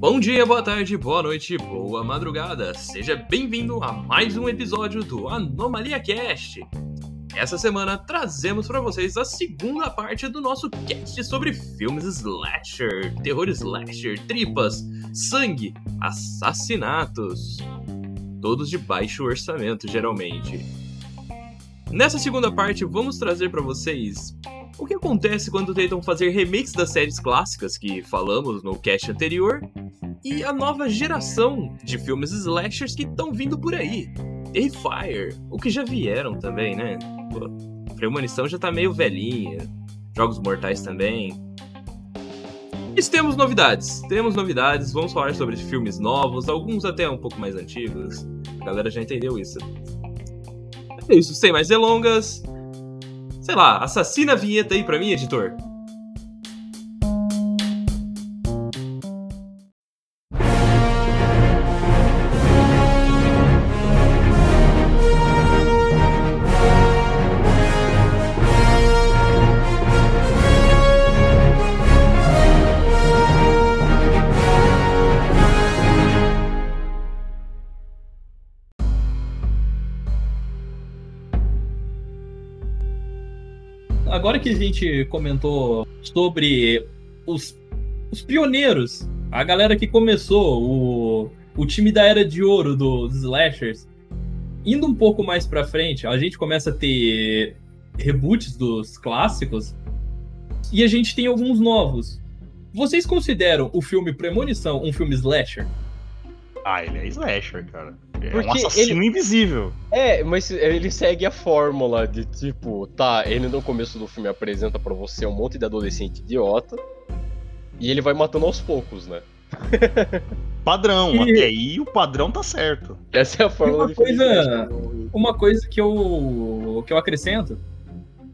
Bom dia, boa tarde, boa noite, boa madrugada. Seja bem-vindo a mais um episódio do Anomalia Cast. Essa semana trazemos para vocês a segunda parte do nosso cast sobre filmes slasher, terror slasher, tripas, sangue, assassinatos. Todos de baixo orçamento, geralmente. Nessa segunda parte, vamos trazer para vocês o que acontece quando tentam fazer remakes das séries clássicas que falamos no cast anterior e a nova geração de filmes slashers que estão vindo por aí. Terrifier, o que já vieram também, né? Pô, Premonição já tá meio velhinha, Jogos Mortais também. E temos novidades, temos novidades, vamos falar sobre filmes novos, alguns até um pouco mais antigos. A galera já entendeu isso. É isso, sem mais delongas, Sei lá, assassina a vinheta aí pra mim, editor. Que a gente comentou sobre os, os pioneiros, a galera que começou, o, o time da era de ouro dos slashers, indo um pouco mais pra frente, a gente começa a ter reboots dos clássicos e a gente tem alguns novos. Vocês consideram o filme Premonição um filme slasher? Ah, ele é slasher, cara. É Porque um assassino ele... invisível. É, mas ele segue a fórmula de tipo, tá, ele no começo do filme apresenta para você um monte de adolescente idiota. E ele vai matando aos poucos, né? Padrão, e... até aí o padrão tá certo. Essa é a fórmula uma coisa, uma coisa que eu que eu acrescento.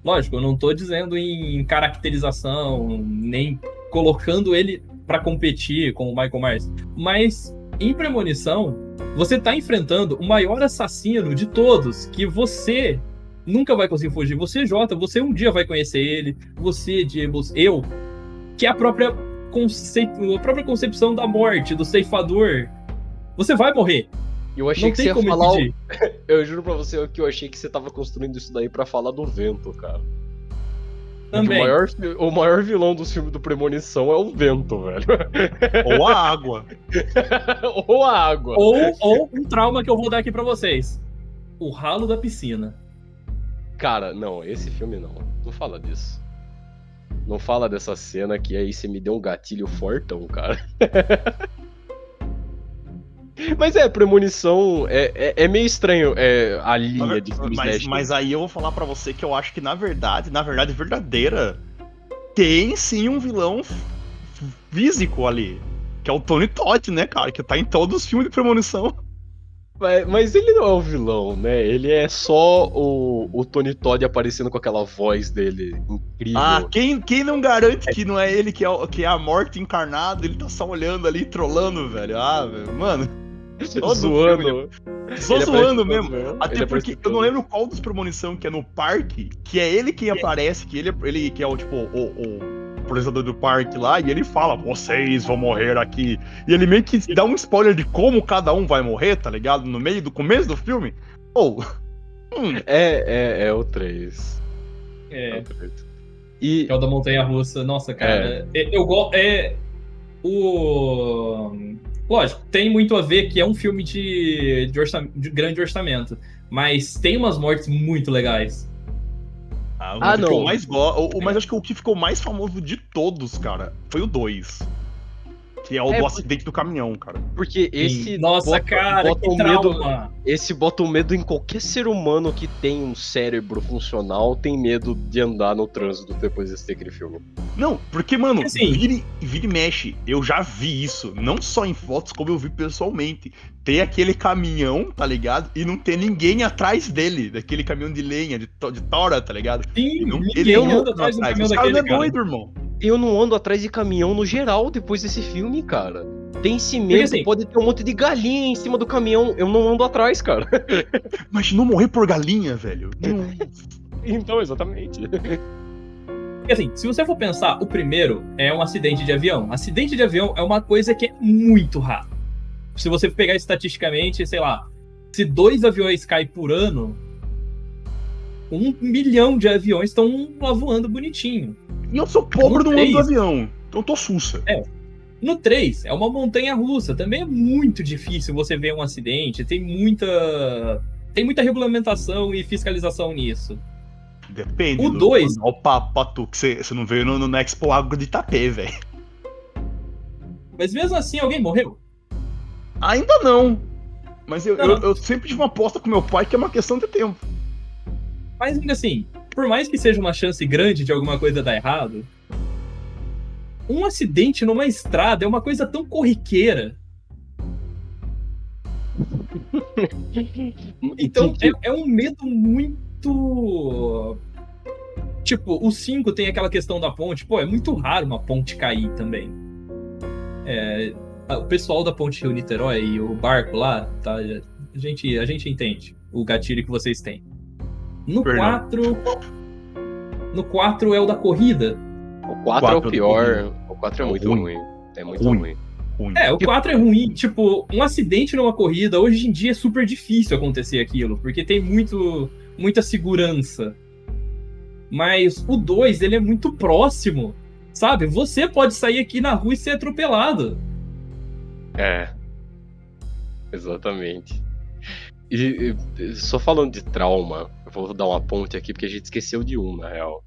Lógico, eu não tô dizendo em caracterização, nem colocando ele para competir com o Michael Myers, mas em Premonição, você tá enfrentando o maior assassino de todos, que você nunca vai conseguir fugir. Você, Jota, você um dia vai conhecer ele. Você, Diego, eu, que é a própria, a própria concepção da morte, do ceifador. Você vai morrer. Eu achei Não que você ia falar. O... eu juro pra você que eu achei que você tava construindo isso daí para falar do vento, cara. Também. O maior, o maior vilão dos filmes do Premonição é o vento, velho. Ou a água. ou a água. Ou, ou um trauma que eu vou dar aqui pra vocês. O ralo da piscina. Cara, não, esse filme não. Não fala disso. Não fala dessa cena que aí você me deu um gatilho fortão, cara. Mas é, premonição é, é, é meio estranho é, a linha de filmes mas, mas aí eu vou falar para você que eu acho que na verdade, na verdade verdadeira, tem sim um vilão físico ali. Que é o Tony Todd, né, cara? Que tá em todos os filmes de premonição. Mas, mas ele não é o vilão, né? Ele é só o, o Tony Todd aparecendo com aquela voz dele incrível. Ah, quem, quem não garante que não é ele que é, que é a morte encarnada? Ele tá só olhando ali, trolando, velho. Ah, velho, mano. Todo zoando. Só zoando mesmo. Até porque eu não lembro qual dos premonição que é no parque, que é ele quem aparece, que ele, ele que é o tipo o, o apresentador do parque lá, e ele fala, vocês vão morrer aqui. E ele meio que dá um spoiler de como cada um vai morrer, tá ligado? No meio do começo do filme. Ou. Oh. Hum. É, é, é o 3. É. é o 3. E... É o da Montanha Russa. Nossa, cara. É. Eu gosto. É. O. Lógico, tem muito a ver que é um filme de, de, de grande orçamento, mas tem umas mortes muito legais. Ah, ah não. mais go... Mas acho que o que ficou mais famoso de todos, cara, foi o 2. Que é o é, do acidente do caminhão, cara. Porque esse. Nossa, bota, cara, bota que medo, Esse bota o medo em qualquer ser humano que tem um cérebro funcional, tem medo de andar no trânsito depois de assistir aquele filme. Não, porque, mano, assim, vira, vira e mexe. Eu já vi isso. Não só em fotos, como eu vi pessoalmente. Tem aquele caminhão, tá ligado? E não tem ninguém atrás dele, daquele caminhão de lenha, de, de tora, tá ligado? Sim, não, ele não anda atrás do caminhão daquele, é doido, irmão eu não ando atrás de caminhão no geral depois desse filme, cara. Tem cimento, assim, pode ter um monte de galinha em cima do caminhão. Eu não ando atrás, cara. Mas não morrer por galinha, velho. então, exatamente. Porque assim, se você for pensar, o primeiro é um acidente de avião. Acidente de avião é uma coisa que é muito raro. Se você pegar estatisticamente, sei lá, se dois aviões caem por ano, um milhão de aviões estão lá voando bonitinho. E eu sou pobre no, no ano do avião, então eu tô sussa. É. No 3, é uma montanha russa. Também é muito difícil você ver um acidente. Tem muita. Tem muita regulamentação e fiscalização nisso. Depende. O 2. O papo que você, não veio no, no Expo Água de Itapê, velho. Mas mesmo assim, alguém morreu? Ainda não. Mas eu, não, eu, eu, sempre tive uma aposta com meu pai que é uma questão de tempo. Mas ainda assim, por mais que seja uma chance grande de alguma coisa dar errado, um acidente numa estrada é uma coisa tão corriqueira. então é, é, um medo muito. Tipo, o 5 tem aquela questão da ponte. Pô, é muito raro uma ponte cair também. É, o pessoal da Ponte Rio Niterói e o barco lá, tá? A gente, a gente entende o gatilho que vocês têm. No 4. No 4 é o da corrida. O 4 é o pior. O 4 é muito ruim. ruim. É muito ruim. ruim. Ruim. É, o 4 é ruim. Tipo, um acidente numa corrida, hoje em dia é super difícil acontecer aquilo, porque tem muito, muita segurança. Mas o 2, ele é muito próximo. Sabe? Você pode sair aqui na rua e ser atropelado. É. Exatamente. E, e, só falando de trauma, eu vou dar uma ponte aqui porque a gente esqueceu de um, na real.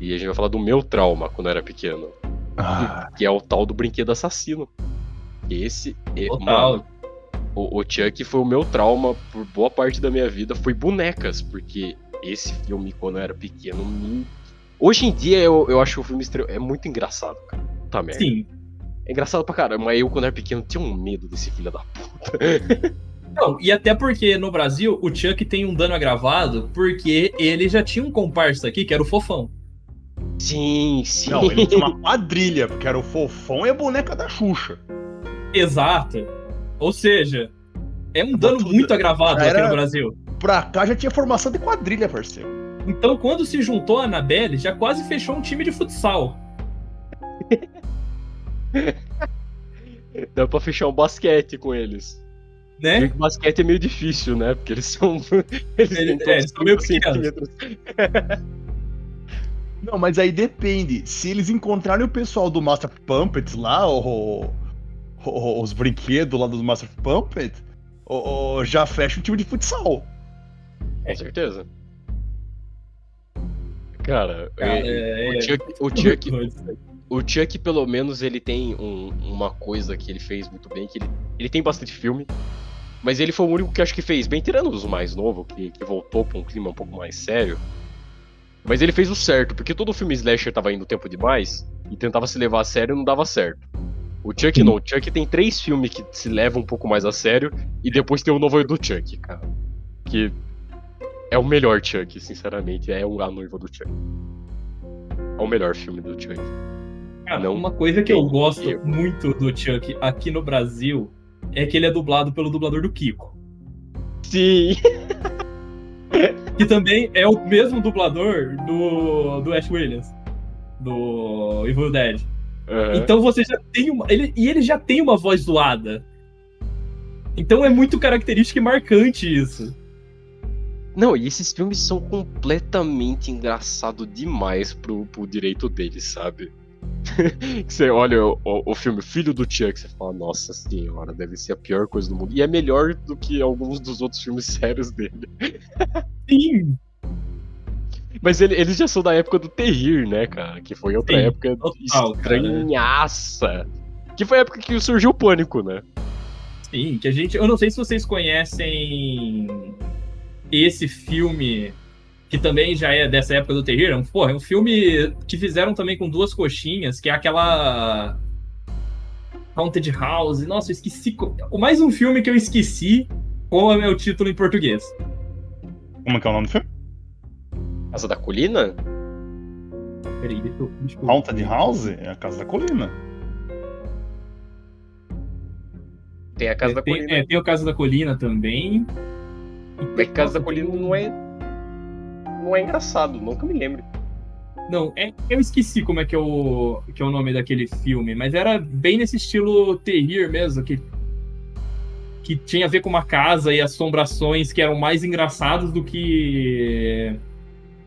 E a gente vai falar do meu trauma quando eu era pequeno. Ah. Que é o tal do brinquedo assassino. Esse é. Mano, o, o Chuck foi o meu trauma por boa parte da minha vida. Foi bonecas, porque esse filme, quando eu era pequeno, me... Hoje em dia eu, eu acho que o filme é muito engraçado, cara. Puta merda. Sim. É engraçado pra caramba, mas eu, quando era pequeno, tinha um medo desse filho da puta. Não, e até porque no Brasil o Chuck tem um dano agravado porque ele já tinha um comparsa aqui que era o Fofão. Sim, sim. Não, ele tinha uma quadrilha, porque era o Fofão e a boneca da Xuxa. Exato. Ou seja, é um dano muito agravado aqui no Brasil. Pra cá já tinha formação de quadrilha, parceiro. Então, quando se juntou a Anabelle, já quase fechou um time de futsal. Dá pra fechar um basquete com eles. Né? O basquete é meio difícil, né? Porque eles são. Eles, Ele, é, eles são meio centímetros. Não, mas aí depende. Se eles encontrarem o pessoal do Master Puppets lá, o, o, os brinquedos lá do Master Puppet, o, já fecha o time de futsal. Com certeza. Cara, Cara é, o, é, Chuck, o Chuck, o Chuck, pelo menos, ele tem um, uma coisa que ele fez muito bem, que ele, ele tem bastante filme, mas ele foi o único que acho que fez bem, tirando os mais novos, que, que voltou pra um clima um pouco mais sério. Mas ele fez o certo, porque todo filme slasher tava indo tempo demais e tentava se levar a sério e não dava certo. O Chuck não, o Chuck tem três filmes que se levam um pouco mais a sério e depois tem o novo do Chuck, cara. Que é o melhor Chuck, sinceramente, é a noiva do Chuck. É o melhor filme do Chuck. Cara, não uma coisa que eu gosto muito do Chuck aqui no Brasil é que ele é dublado pelo dublador do Kiko. Sim. que também é o mesmo dublador do, do Ash Williams, do Evil Dead. Uhum. Então você já tem uma. Ele, e ele já tem uma voz zoada. Então é muito característico e marcante isso. Não, e esses filmes são completamente engraçados demais pro, pro direito deles, sabe? você olha o, o, filme Filho do Chuck, você fala, nossa senhora, deve ser a pior coisa do mundo. E é melhor do que alguns dos outros filmes sérios dele. Sim! Mas ele, eles já são da época do Terrir, né, cara? Que foi outra Sim, época total, estranhaça. Cara. Que foi a época que surgiu o pânico, né? Sim, que a gente. Eu não sei se vocês conhecem esse filme que também já é dessa época do terror, é um, porra, é um filme que fizeram também com duas coxinhas, que é aquela Haunted House. Nossa, eu esqueci. Mais um filme que eu esqueci qual é o meu título em português. Como é que é o nome do filme? Casa da Colina? Peraí, deixa eu, deixa eu... Haunted House? É a Casa da Colina. Tem a Casa é, da tem, Colina. É, tem a Casa da Colina também. Mas Casa da Colina não é não é engraçado, nunca me lembro. Não, é, eu esqueci como é que é, o, que é o nome daquele filme, mas era bem nesse estilo terrir mesmo, que, que tinha a ver com uma casa e assombrações que eram mais engraçados do que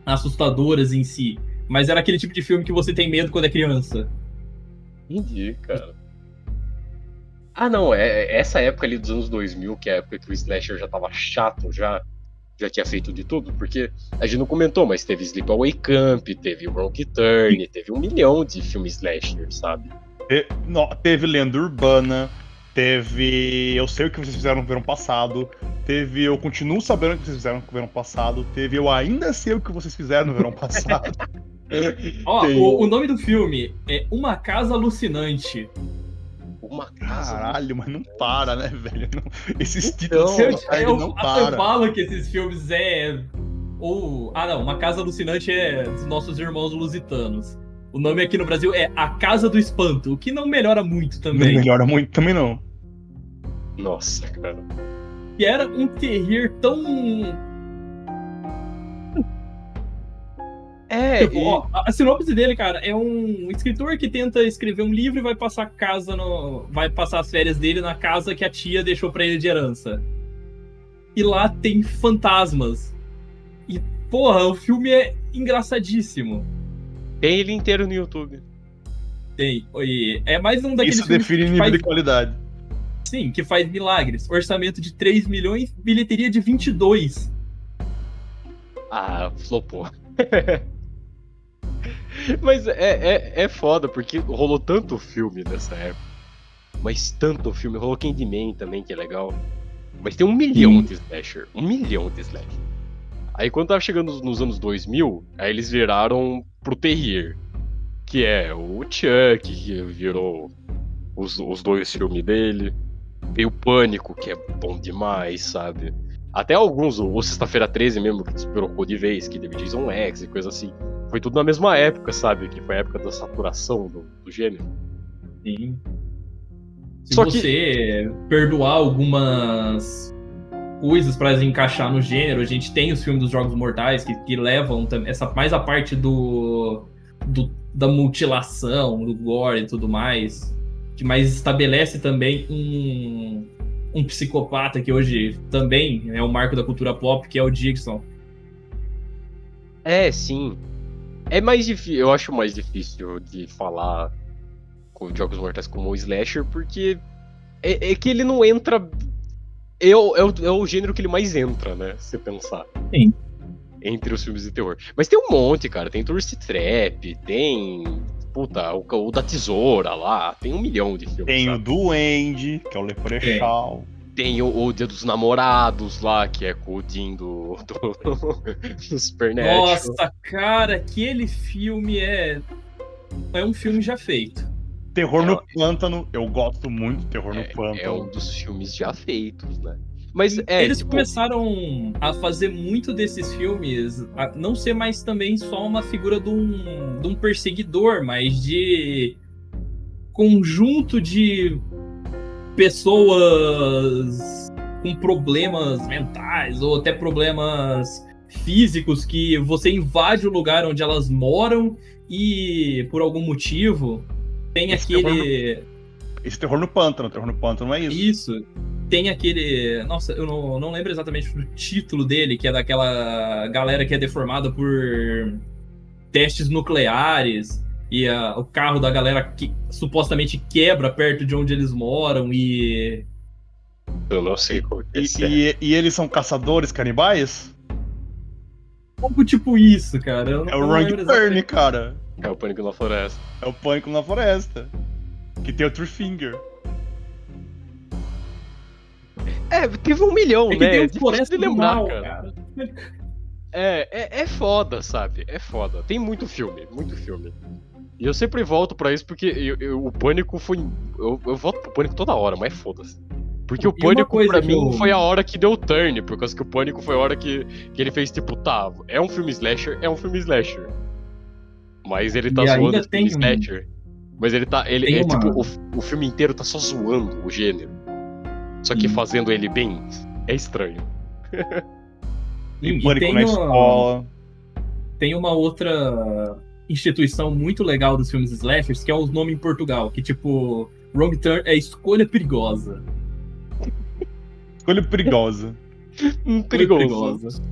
assustadoras em si. Mas era aquele tipo de filme que você tem medo quando é criança. Entendi, cara. Ah, não, é, é essa época ali dos anos 2000, que é a época que o slasher já tava chato, já já tinha feito de tudo, porque a gente não comentou, mas teve Sleepaway Camp, teve Wrong Turn, teve um milhão de filmes slasher, sabe? Te, não, teve Lenda Urbana, teve Eu Sei O Que Vocês Fizeram no Verão Passado, teve Eu Continuo Sabendo O Que Vocês Fizeram no Verão Passado, teve Eu Ainda Sei O Que Vocês Fizeram no Verão Passado. Ó, o, o nome do filme é Uma Casa Alucinante uma casa. Caralho, mas não para, né, velho? Não, esses títulos então, eu, não para. Eu falo que esses filmes é. Ou. Ah, não, Uma Casa Alucinante é dos nossos irmãos lusitanos. O nome aqui no Brasil é A Casa do Espanto, o que não melhora muito também. Não melhora muito também, não. Nossa, cara. E era um terrir tão É, tipo, e... ó, a sinopse dele, cara, é um escritor que tenta escrever um livro e vai passar casa no. Vai passar as férias dele na casa que a tia deixou pra ele de herança. E lá tem fantasmas. E, porra, o filme é engraçadíssimo. Tem ele inteiro no YouTube. Tem. E é mais um daqueles Isso define nível faz... de qualidade. Sim, que faz milagres. Orçamento de 3 milhões, bilheteria de 22. Ah, flopou. Mas é, é, é foda, porque rolou tanto filme nessa época. Mas tanto filme. Rolou Candyman também, que é legal. Mas tem um milhão de slasher. Um milhão de slasher. Aí quando tava chegando nos anos 2000, aí eles viraram pro terrir. Que é o Chuck, que virou os, os dois filmes dele. Tem o Pânico, que é bom demais, sabe? Até alguns, o Sexta-feira 13 mesmo, que despirocou de vez, que teve Jason X e coisa assim. Foi tudo na mesma época, sabe? Que foi a época da saturação do, do gênero. Sim. Se Só você que... perdoar algumas coisas para encaixar no gênero, a gente tem os filmes dos Jogos Mortais que, que levam essa mais a parte do, do da mutilação, do gore e tudo mais, que mais estabelece também um um psicopata que hoje também é o marco da cultura pop, que é o Dixon. É, sim. É mais difícil, eu acho mais difícil de falar com Jogos Mortais como o Slasher, porque é, é que ele não entra. É o, é, o, é o gênero que ele mais entra, né? Se pensar. Sim. Entre os filmes de terror. Mas tem um monte, cara. Tem Tourist Trap, tem. Puta, o, o da Tesoura lá. Tem um milhão de filmes. Tem sabe? o Duende, que é o Leprechal. Tem o, o, Dia dos Namorados lá, que é com o Dean do, do, do Supernatural. Nossa, cara, aquele filme é. É um filme já feito. Terror é, no Pântano, eu gosto muito de Terror é, no Pântano. É um dos filmes já feitos, né? Mas é, eles tipo... começaram a fazer muito desses filmes, a não ser mais também só uma figura de um, de um perseguidor, mas de conjunto de pessoas com problemas mentais ou até problemas físicos que você invade o lugar onde elas moram e por algum motivo tem esse aquele. Terror no... Esse terror no pântano, terror no pântano não é isso. Isso. Tem aquele. Nossa, eu não, não lembro exatamente o título dele, que é daquela galera que é deformada por testes nucleares e a, o carro da galera que supostamente quebra perto de onde eles moram e. Eu não sei como é. E, e, e, eles são caçadores canibais? Algo tipo isso, cara. é o Wrong Turn, cara. É o Pânico na Floresta. É o Pânico na Floresta. Que tem o True Finger. É, teve um milhão, é né? Tem um floresta de lembrar, mal, cara. cara. É, é, é foda, sabe? É foda. Tem muito filme, muito filme. E eu sempre volto para isso porque eu, eu, o Pânico foi. Eu, eu volto pro Pânico toda hora, mas foda-se. Porque o Pânico, pra mim, eu... foi a hora que deu o turn, por causa que o Pânico foi a hora que, que ele fez, tipo, tá, é um filme slasher, é um filme slasher. Mas ele tá e zoando o filme slasher. Mas ele tá. Ele, é, uma... tipo, o, o filme inteiro tá só zoando o gênero. Só que fazendo ele bem é estranho. e, e Pânico na escola. Tem uma outra instituição muito legal dos filmes slashers, que é o nome em Portugal, que tipo, Wrong Turn é escolha perigosa. escolha perigosa. perigosa. perigosa.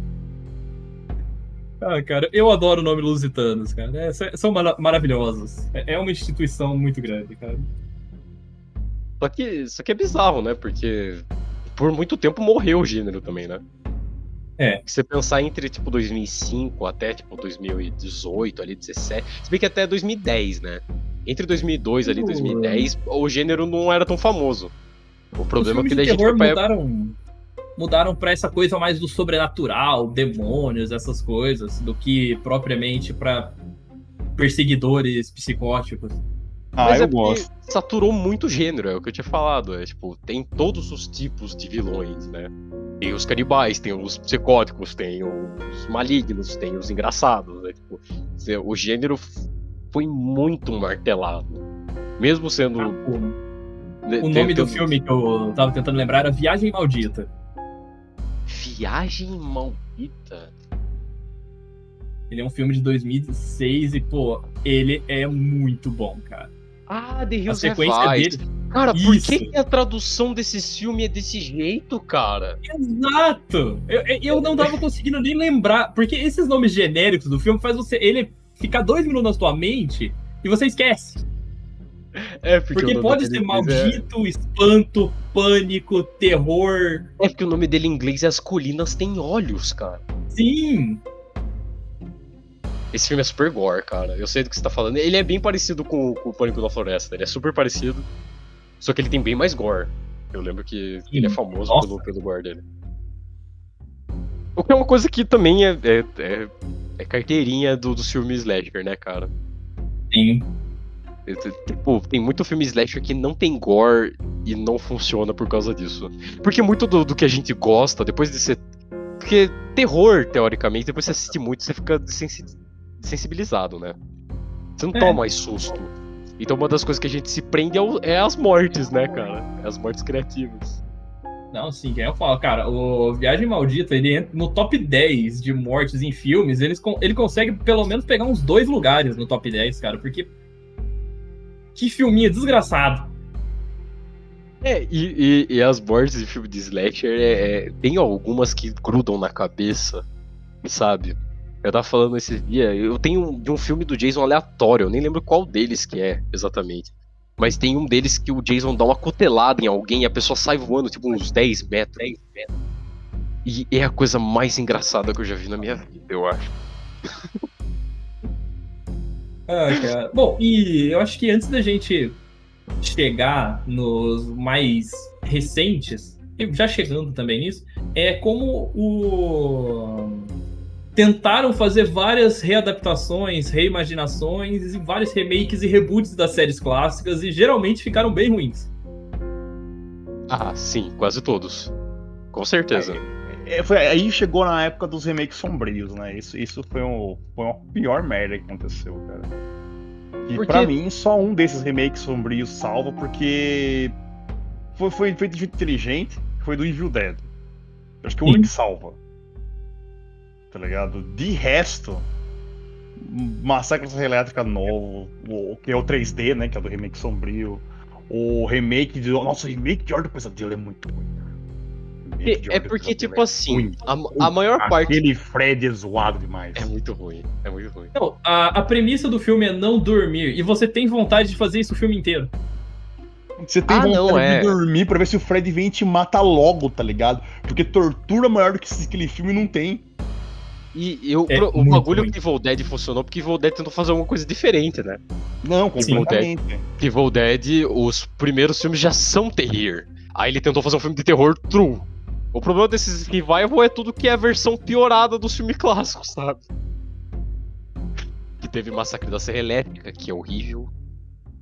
Ah, cara, eu adoro o nome Lusitanos, cara. É, são maravilhosos. É, é uma instituição muito grande, cara. Só que isso aqui é bizarro, né? Porque por muito tempo morreu o gênero também, né? É. Se você pensar entre, tipo, 2005 até, tipo, 2018, ali, 17... Se bem que até 2010, né? Entre 2002 ali e 2010, o gênero não era tão famoso. O problema é que daí a gente foi pra... mudaram, mudaram pra essa coisa mais do sobrenatural, demônios, essas coisas, do que propriamente pra perseguidores psicóticos. Ah, Mas eu é gosto. Saturou muito o gênero, é o que eu tinha falado. É, tipo, tem todos os tipos de vilões, né? Tem os canibais, tem os psicóticos, tem os malignos, tem os engraçados. Né? Tipo, o gênero foi muito martelado. Mesmo sendo. Ah, o, o nome do filme que eu tava tentando lembrar era Viagem Maldita. Viagem Maldita? Ele é um filme de 2006 e, pô, ele é muito bom, cara. Ah, The Hills a sequência dele. Cara, Isso. por que, que, a tradução desse filme é desse jeito, cara? Exato! Eu, eu não tava conseguindo nem lembrar, porque esses nomes genéricos do filme faz você ele ficar dois minutos na sua mente e você esquece. É, porque, porque pode ser é- maldito, é... espanto, pânico, terror. É porque o nome dele em inglês é As Colinas Têm Olhos, cara. Sim! Esse filme é super gore, cara. Eu sei do que você tá falando. Ele é bem parecido com, com o Pânico da Floresta. Ele é super parecido. Só que ele tem bem mais gore. Eu lembro que Sim. ele é famoso pelo, pelo gore dele. O que é uma coisa que também é, é, é, é carteirinha do, dos filmes slasher, né, cara? Sim. Tipo, tem muito filme slasher que não tem gore e não funciona por causa disso. Porque muito do, do que a gente gosta, depois de ser. Porque terror, teoricamente, depois você assiste muito, você fica sensibilizado, né? Você não é. toma mais susto. Então uma das coisas que a gente se prende é, é as mortes, né, cara? É as mortes criativas. Não, sim, eu falo, cara, o Viagem Maldita, ele entra no top 10 de mortes em filmes, ele, ele consegue pelo menos pegar uns dois lugares no top 10, cara, porque. Que filminho desgraçado. É, e, e, e as mortes de filme de slasher, é, é, tem algumas que grudam na cabeça, sabe? Eu tava falando esse dia, eu tenho de um filme do Jason aleatório, eu nem lembro qual deles que é exatamente. Mas tem um deles que o Jason dá uma cotelada em alguém e a pessoa sai voando tipo uns 10 metros. 10 metros. E é a coisa mais engraçada que eu já vi na minha vida, eu acho. ah, cara. Bom, e eu acho que antes da gente chegar nos mais recentes, já chegando também nisso, é como o tentaram fazer várias readaptações, reimaginações e vários remakes e reboots das séries clássicas e geralmente ficaram bem ruins. Ah, sim, quase todos. Com certeza. É, é, foi, aí chegou na época dos remakes sombrios, né? Isso, isso foi, um, foi uma pior merda que aconteceu, cara. E porque... pra mim, só um desses remakes sombrios salva, porque foi, foi feito de inteligente, foi do Evil Dead. Eu acho que é o único que salva tá ligado? De resto, Massacre da Elétrica novo, o, que é o 3D, né? Que é do remake sombrio. O remake de. Nossa, o remake de Ordem do Pesadelo é muito ruim. É porque, tipo é assim, a, a, maior Aquele parte. Aquele Fred é zoado demais. É muito ruim. É muito ruim. Não, a, a premissa do filme é não dormir. E você tem vontade de fazer isso o filme inteiro. Você tem ah, vontade não, é. de dormir pra ver se o Fred vem e te mata logo, tá ligado? Porque tortura maior do que aquele filme não tem. E eu, é o bagulho ruim. que Evil Dead funcionou porque Evil Dead tentou fazer alguma coisa diferente, né? Não, completamente. Evil Dead, Evil Dead, os primeiros filmes já são terror. Aí ele tentou fazer um filme de terror true. O problema desses revival é tudo que é a versão piorada dos filmes clássicos, sabe? Que teve Massacre da Serra Elétrica, que é horrível.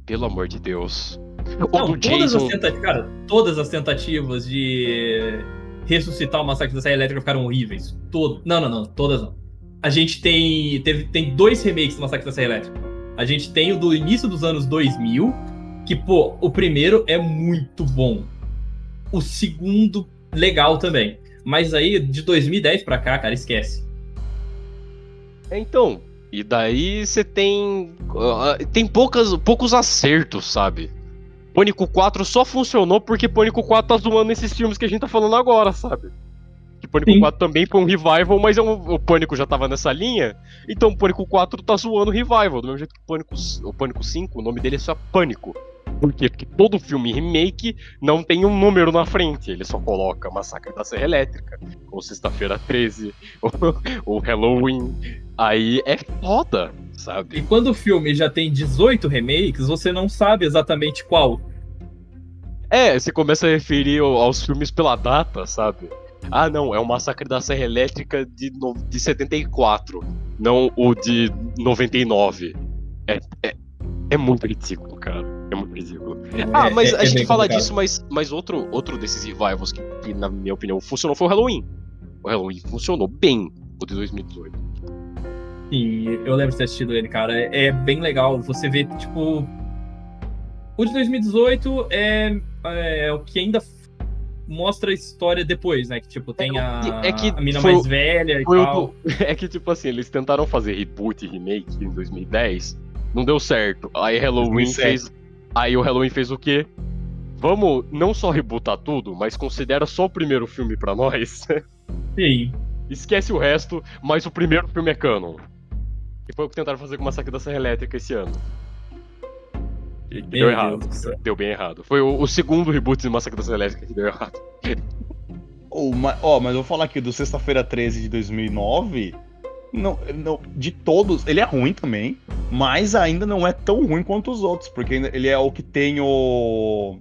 Pelo amor de Deus. Não, todas, Jason... as cara, todas as tentativas de ressuscitar o Massacre da Serra Elétrica ficaram horríveis. Todo. Não, não, não. Todas não. A gente tem. Teve, tem dois remakes do Massacre da Serra Elétrica. A gente tem o do início dos anos 2000, que, pô, o primeiro é muito bom. O segundo, legal também. Mas aí, de 2010 pra cá, cara, esquece. É, então, E daí você tem. Uh, tem poucas, poucos acertos, sabe? Pânico 4 só funcionou porque Pânico 4 tá zoando esses filmes que a gente tá falando agora, sabe? Que Pânico Sim. 4 também foi um revival, mas é o Pânico já tava nessa linha, então o Pânico 4 tá zoando o revival, do mesmo jeito que o Pânico, o Pânico 5, o nome dele é só Pânico. Por quê? Porque todo filme remake não tem um número na frente. Ele só coloca Massacre da Serra Elétrica, ou Sexta-feira 13, ou, ou Halloween. Aí é foda, sabe? E quando o filme já tem 18 remakes, você não sabe exatamente qual. É, você começa a referir aos filmes pela data, sabe? Ah, não, é o Massacre da Serra Elétrica de, no, de 74, não o de 99. É, é, é muito ridículo, cara. É muito ridículo. É, ah, mas é, a é gente fala complicado. disso, mas, mas outro, outro desses revivals que, que, na minha opinião, funcionou foi o Halloween. O Halloween funcionou bem, o de 2018. Sim, eu lembro de ter assistido ele, cara. É, é bem legal. Você vê, tipo. O de 2018 é, é o que ainda mostra a história depois, né? Que, tipo, tem a, é que a mina foi, mais velha e tal. O, é que, tipo assim, eles tentaram fazer reboot e remake em 2010 não deu certo. Aí Halloween fez. Aí o Halloween fez o quê? Vamos não só rebootar tudo, mas considera só o primeiro filme para nós. Sim. Esquece o resto, mas o primeiro filme é canon. E foi o que tentaram fazer com o Massacre da Serra Elétrica esse ano. E deu errado. Deu bem errado. Foi o, o, segundo reboot de Massacre da Serra Elétrica que deu errado. Ó, oh, mas, oh, mas eu vou falar aqui do Sexta-feira 13 de 2009 não, não, de todos, ele é ruim também, mas ainda não é tão ruim quanto os outros, porque ele é o que tem o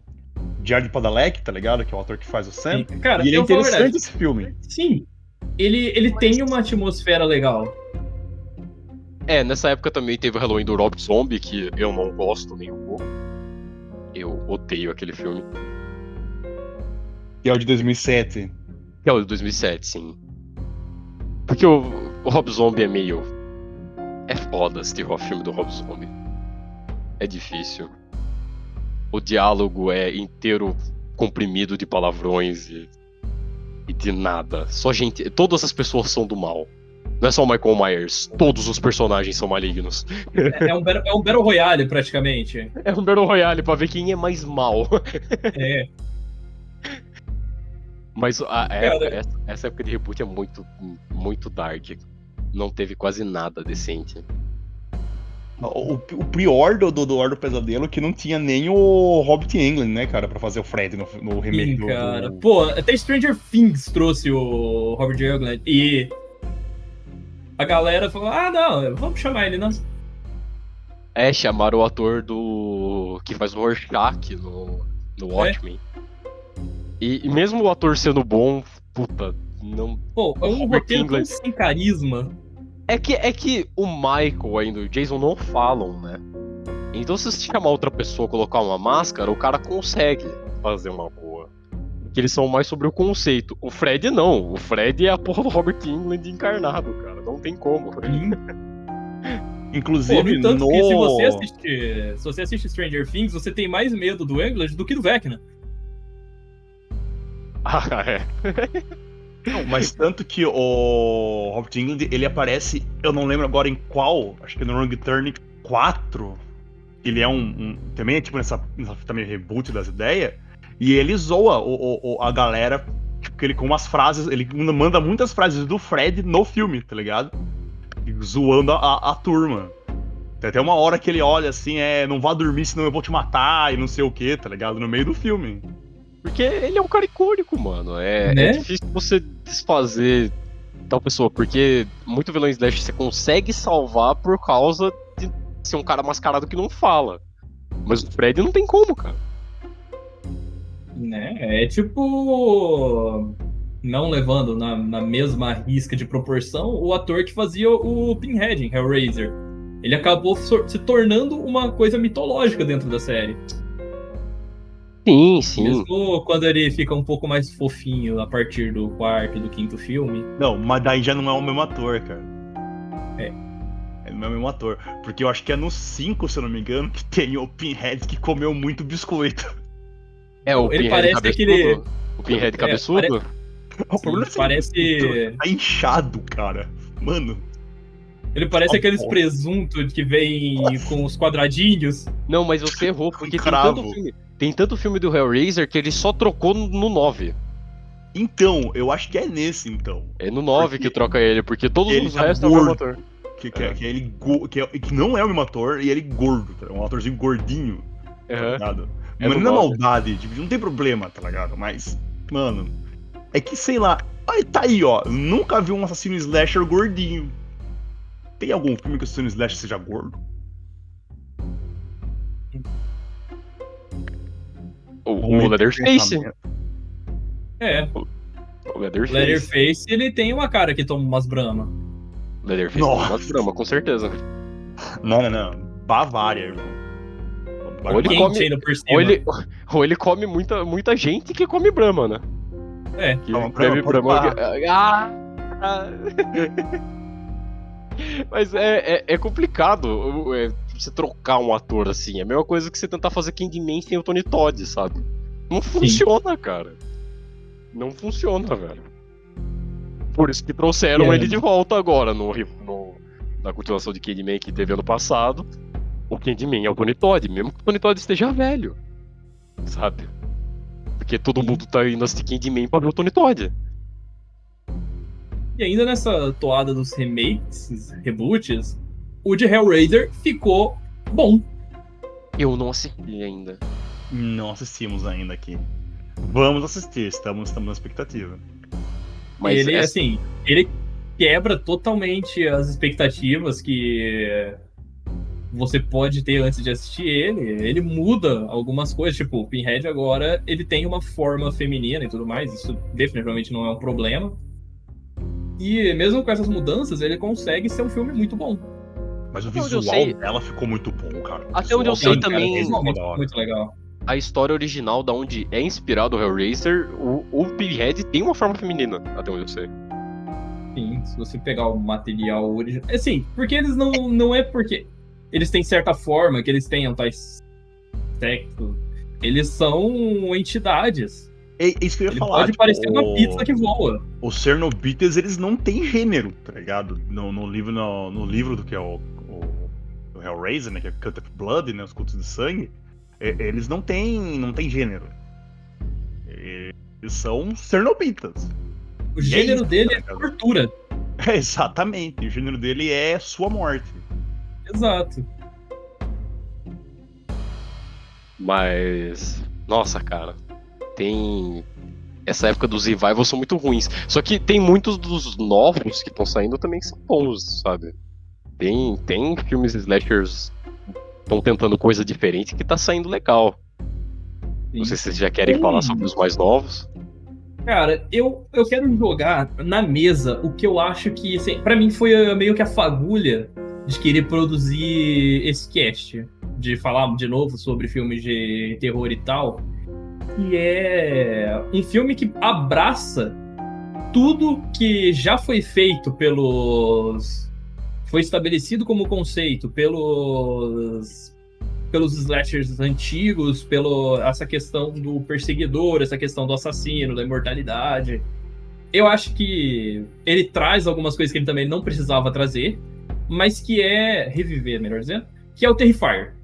Jared Padalecki, tá ligado? Que é o ator que faz o Sam. Sim. Cara, e ele é interessante esse filme. Sim, ele, ele tem uma atmosfera legal. É, nessa época também teve o Halloween do Rob Zombie, que eu não gosto nem um pouco. Eu odeio aquele filme. Que é o de 2007. Que é o de 2007, sim. Porque o, o Rob Zombie é meio. É foda assistir o filme do Rob Zombie. É difícil. O diálogo é inteiro comprimido de palavrões e, e de nada. Só gente. Todas as pessoas são do mal. Não é só o Michael Myers, todos os personagens são malignos. É, é, um, é um Battle Royale, praticamente. É um Battle Royale pra ver quem é mais mal. É. Mas a, a essa, essa, época de reboot é muito, muito dark. Não teve quase nada decente. O, o pior do, do, do Hora do Pesadelo é que não tinha nem o Hobbit England, né, cara, pra fazer o Fred no, no remake Sim, do, cara. Do... Pô, até Stranger Things trouxe o Hobbit England e a galera falou, ah, não, vamos chamar ele, não. É, chamaram o ator do... que faz o Rorschach no, no é. Watchmen. É. E, e, mesmo o ator sendo bom, puta, não. Pô, é um roteiro tão sem carisma. É que, é que o Michael ainda e o Jason não falam, né? Então se você chamar outra pessoa colocar uma máscara, o cara consegue fazer uma boa. Porque eles são mais sobre o conceito. O Fred não. O Fred é a porra do Robert England encarnado, cara. Não tem como. Inclusive, Pô, no... se você, assiste, se você assiste Stranger Things, você tem mais medo do England do que do Vecna. Ah, é. Não, mas tanto que o Robert England, ele aparece, eu não lembro agora em qual, acho que no Wrong Turn 4. Ele é um, um também é tipo nessa, nessa também reboot das ideias, e ele zoa o, o, a galera, tipo, ele com umas frases, ele manda muitas frases do Fred no filme, tá ligado? Zoando a, a turma. Tem até uma hora que ele olha assim, é, não vá dormir senão eu vou te matar e não sei o que, tá ligado? No meio do filme. Porque ele é um cara icônico, mano. É, é né? é difícil você desfazer tal pessoa, porque muito vilão Slash você consegue salvar por causa de ser um cara mascarado que não fala. Mas o Fred não tem como, cara. Né? É tipo. Não levando na, na mesma risca de proporção o ator que fazia o Pinhead em Hellraiser. Ele acabou se tornando uma coisa mitológica dentro da série. Sim, sim. Mesmo quando ele fica um pouco mais fofinho a partir do quarto, do quinto filme. Não, mas daí já não é o mesmo ator, cara. É. É não é o mesmo ator. Porque eu acho que é no 5, se eu não me engano, que tem o Pinhead que comeu muito biscoito. É, o ele Pinhead parece aquele. O Pinhead é, cabeçudo? Pare... O problema Sim, é parece. Tá inchado, cara. Mano. Ele parece oh, aqueles presuntos que vem com os quadradinhos. Não, mas você errou, porque tem tanto, filme, tem tanto filme do Hellraiser que ele só trocou no 9. Então, eu acho que é nesse, então. É no 9 porque que troca ele, porque todos os tá restos é o mesmo ator. Que, que, é. que, é ele, que, é, que não é o mesmo ator e ele gordo, tá? um atorzinho gordinho. Uhum. Tá ligado? É Mas não é maldade, tipo, não tem problema, tá ligado? Mas, mano, é que sei lá. Aí tá aí, ó. Nunca vi um assassino slasher gordinho. Tem algum filme que o assassino slasher seja gordo? O, o Leatherface. É. O Leatherface. Leatherface, ele tem uma cara que toma umas brama. Leatherface toma umas brama, com certeza. Não, não, não. Bavária, irmão. Ou ele, come, ou, ele, ou ele come muita, muita gente que come brama, né? É. Que Brahma, bebe brama. Ah! ah. Mas é, é, é complicado é, você trocar um ator assim. É a mesma coisa que você tentar fazer Candyman sem o Tony Todd, sabe? Não funciona, Sim. cara. Não funciona, velho. Por isso que trouxeram é. ele de volta agora no, no, na continuação de Candyman que teve ano passado. O Candyman é o Tony Todd, mesmo que o Tony Todd esteja velho. Sabe? Porque todo mundo tá indo assistir Candyman pra ver o Tony Todd. E ainda nessa toada dos remakes, reboots, o de Hellraiser ficou bom. Eu não assisti ainda. Não assistimos ainda aqui. Vamos assistir, estamos, estamos na expectativa. Mas ele, essa... assim, ele quebra totalmente as expectativas que você pode ter antes de assistir ele. Ele muda algumas coisas, tipo, o Pinhead agora ele tem uma forma feminina e tudo mais, isso definitivamente não é um problema. E mesmo com essas mudanças, ele consegue ser um filme muito bom. Mas o visual sei... dela ficou muito bom, cara. Até onde eu sei também. É muito, muito legal. A história original, da onde é inspirado o Hellraiser, o, o Pinhead tem uma forma feminina, até onde eu sei. Sim, se você pegar o material original. Assim, porque eles não. Não é porque eles têm certa forma, que eles tenham tais sexos. Eles são entidades. É, é isso que eu ia Ele falar. Pode tipo, parecer uma pizza que voa. Os Cernobites, eles não têm gênero, tá ligado? No, no livro, no, no, livro do que é o, o, o Hellraiser, né? Que é Cut of Blood, né? Os cultos de sangue. É, eles não têm, não têm gênero. Eles são Cernobitas. O gênero é isso, dele tá é tortura. É, exatamente. O gênero dele é sua morte. Exato. Mas. Nossa, cara tem. Essa época dos revivals são muito ruins. Só que tem muitos dos novos que estão saindo também que são bons, sabe? Tem, tem filmes slashers estão tentando coisa diferente que tá saindo legal. Sim. Não sei se vocês já querem Sim. falar sobre os mais novos. Cara, eu, eu quero jogar na mesa o que eu acho que, assim, para mim foi meio que a fagulha de querer produzir esse cast, de falar de novo sobre filmes de terror e tal que é um filme que abraça tudo que já foi feito pelos. Foi estabelecido como conceito pelos. Pelos slashers antigos, pelo essa questão do perseguidor, essa questão do assassino, da imortalidade. Eu acho que ele traz algumas coisas que ele também não precisava trazer, mas que é reviver, melhor dizendo, que é o Terrifier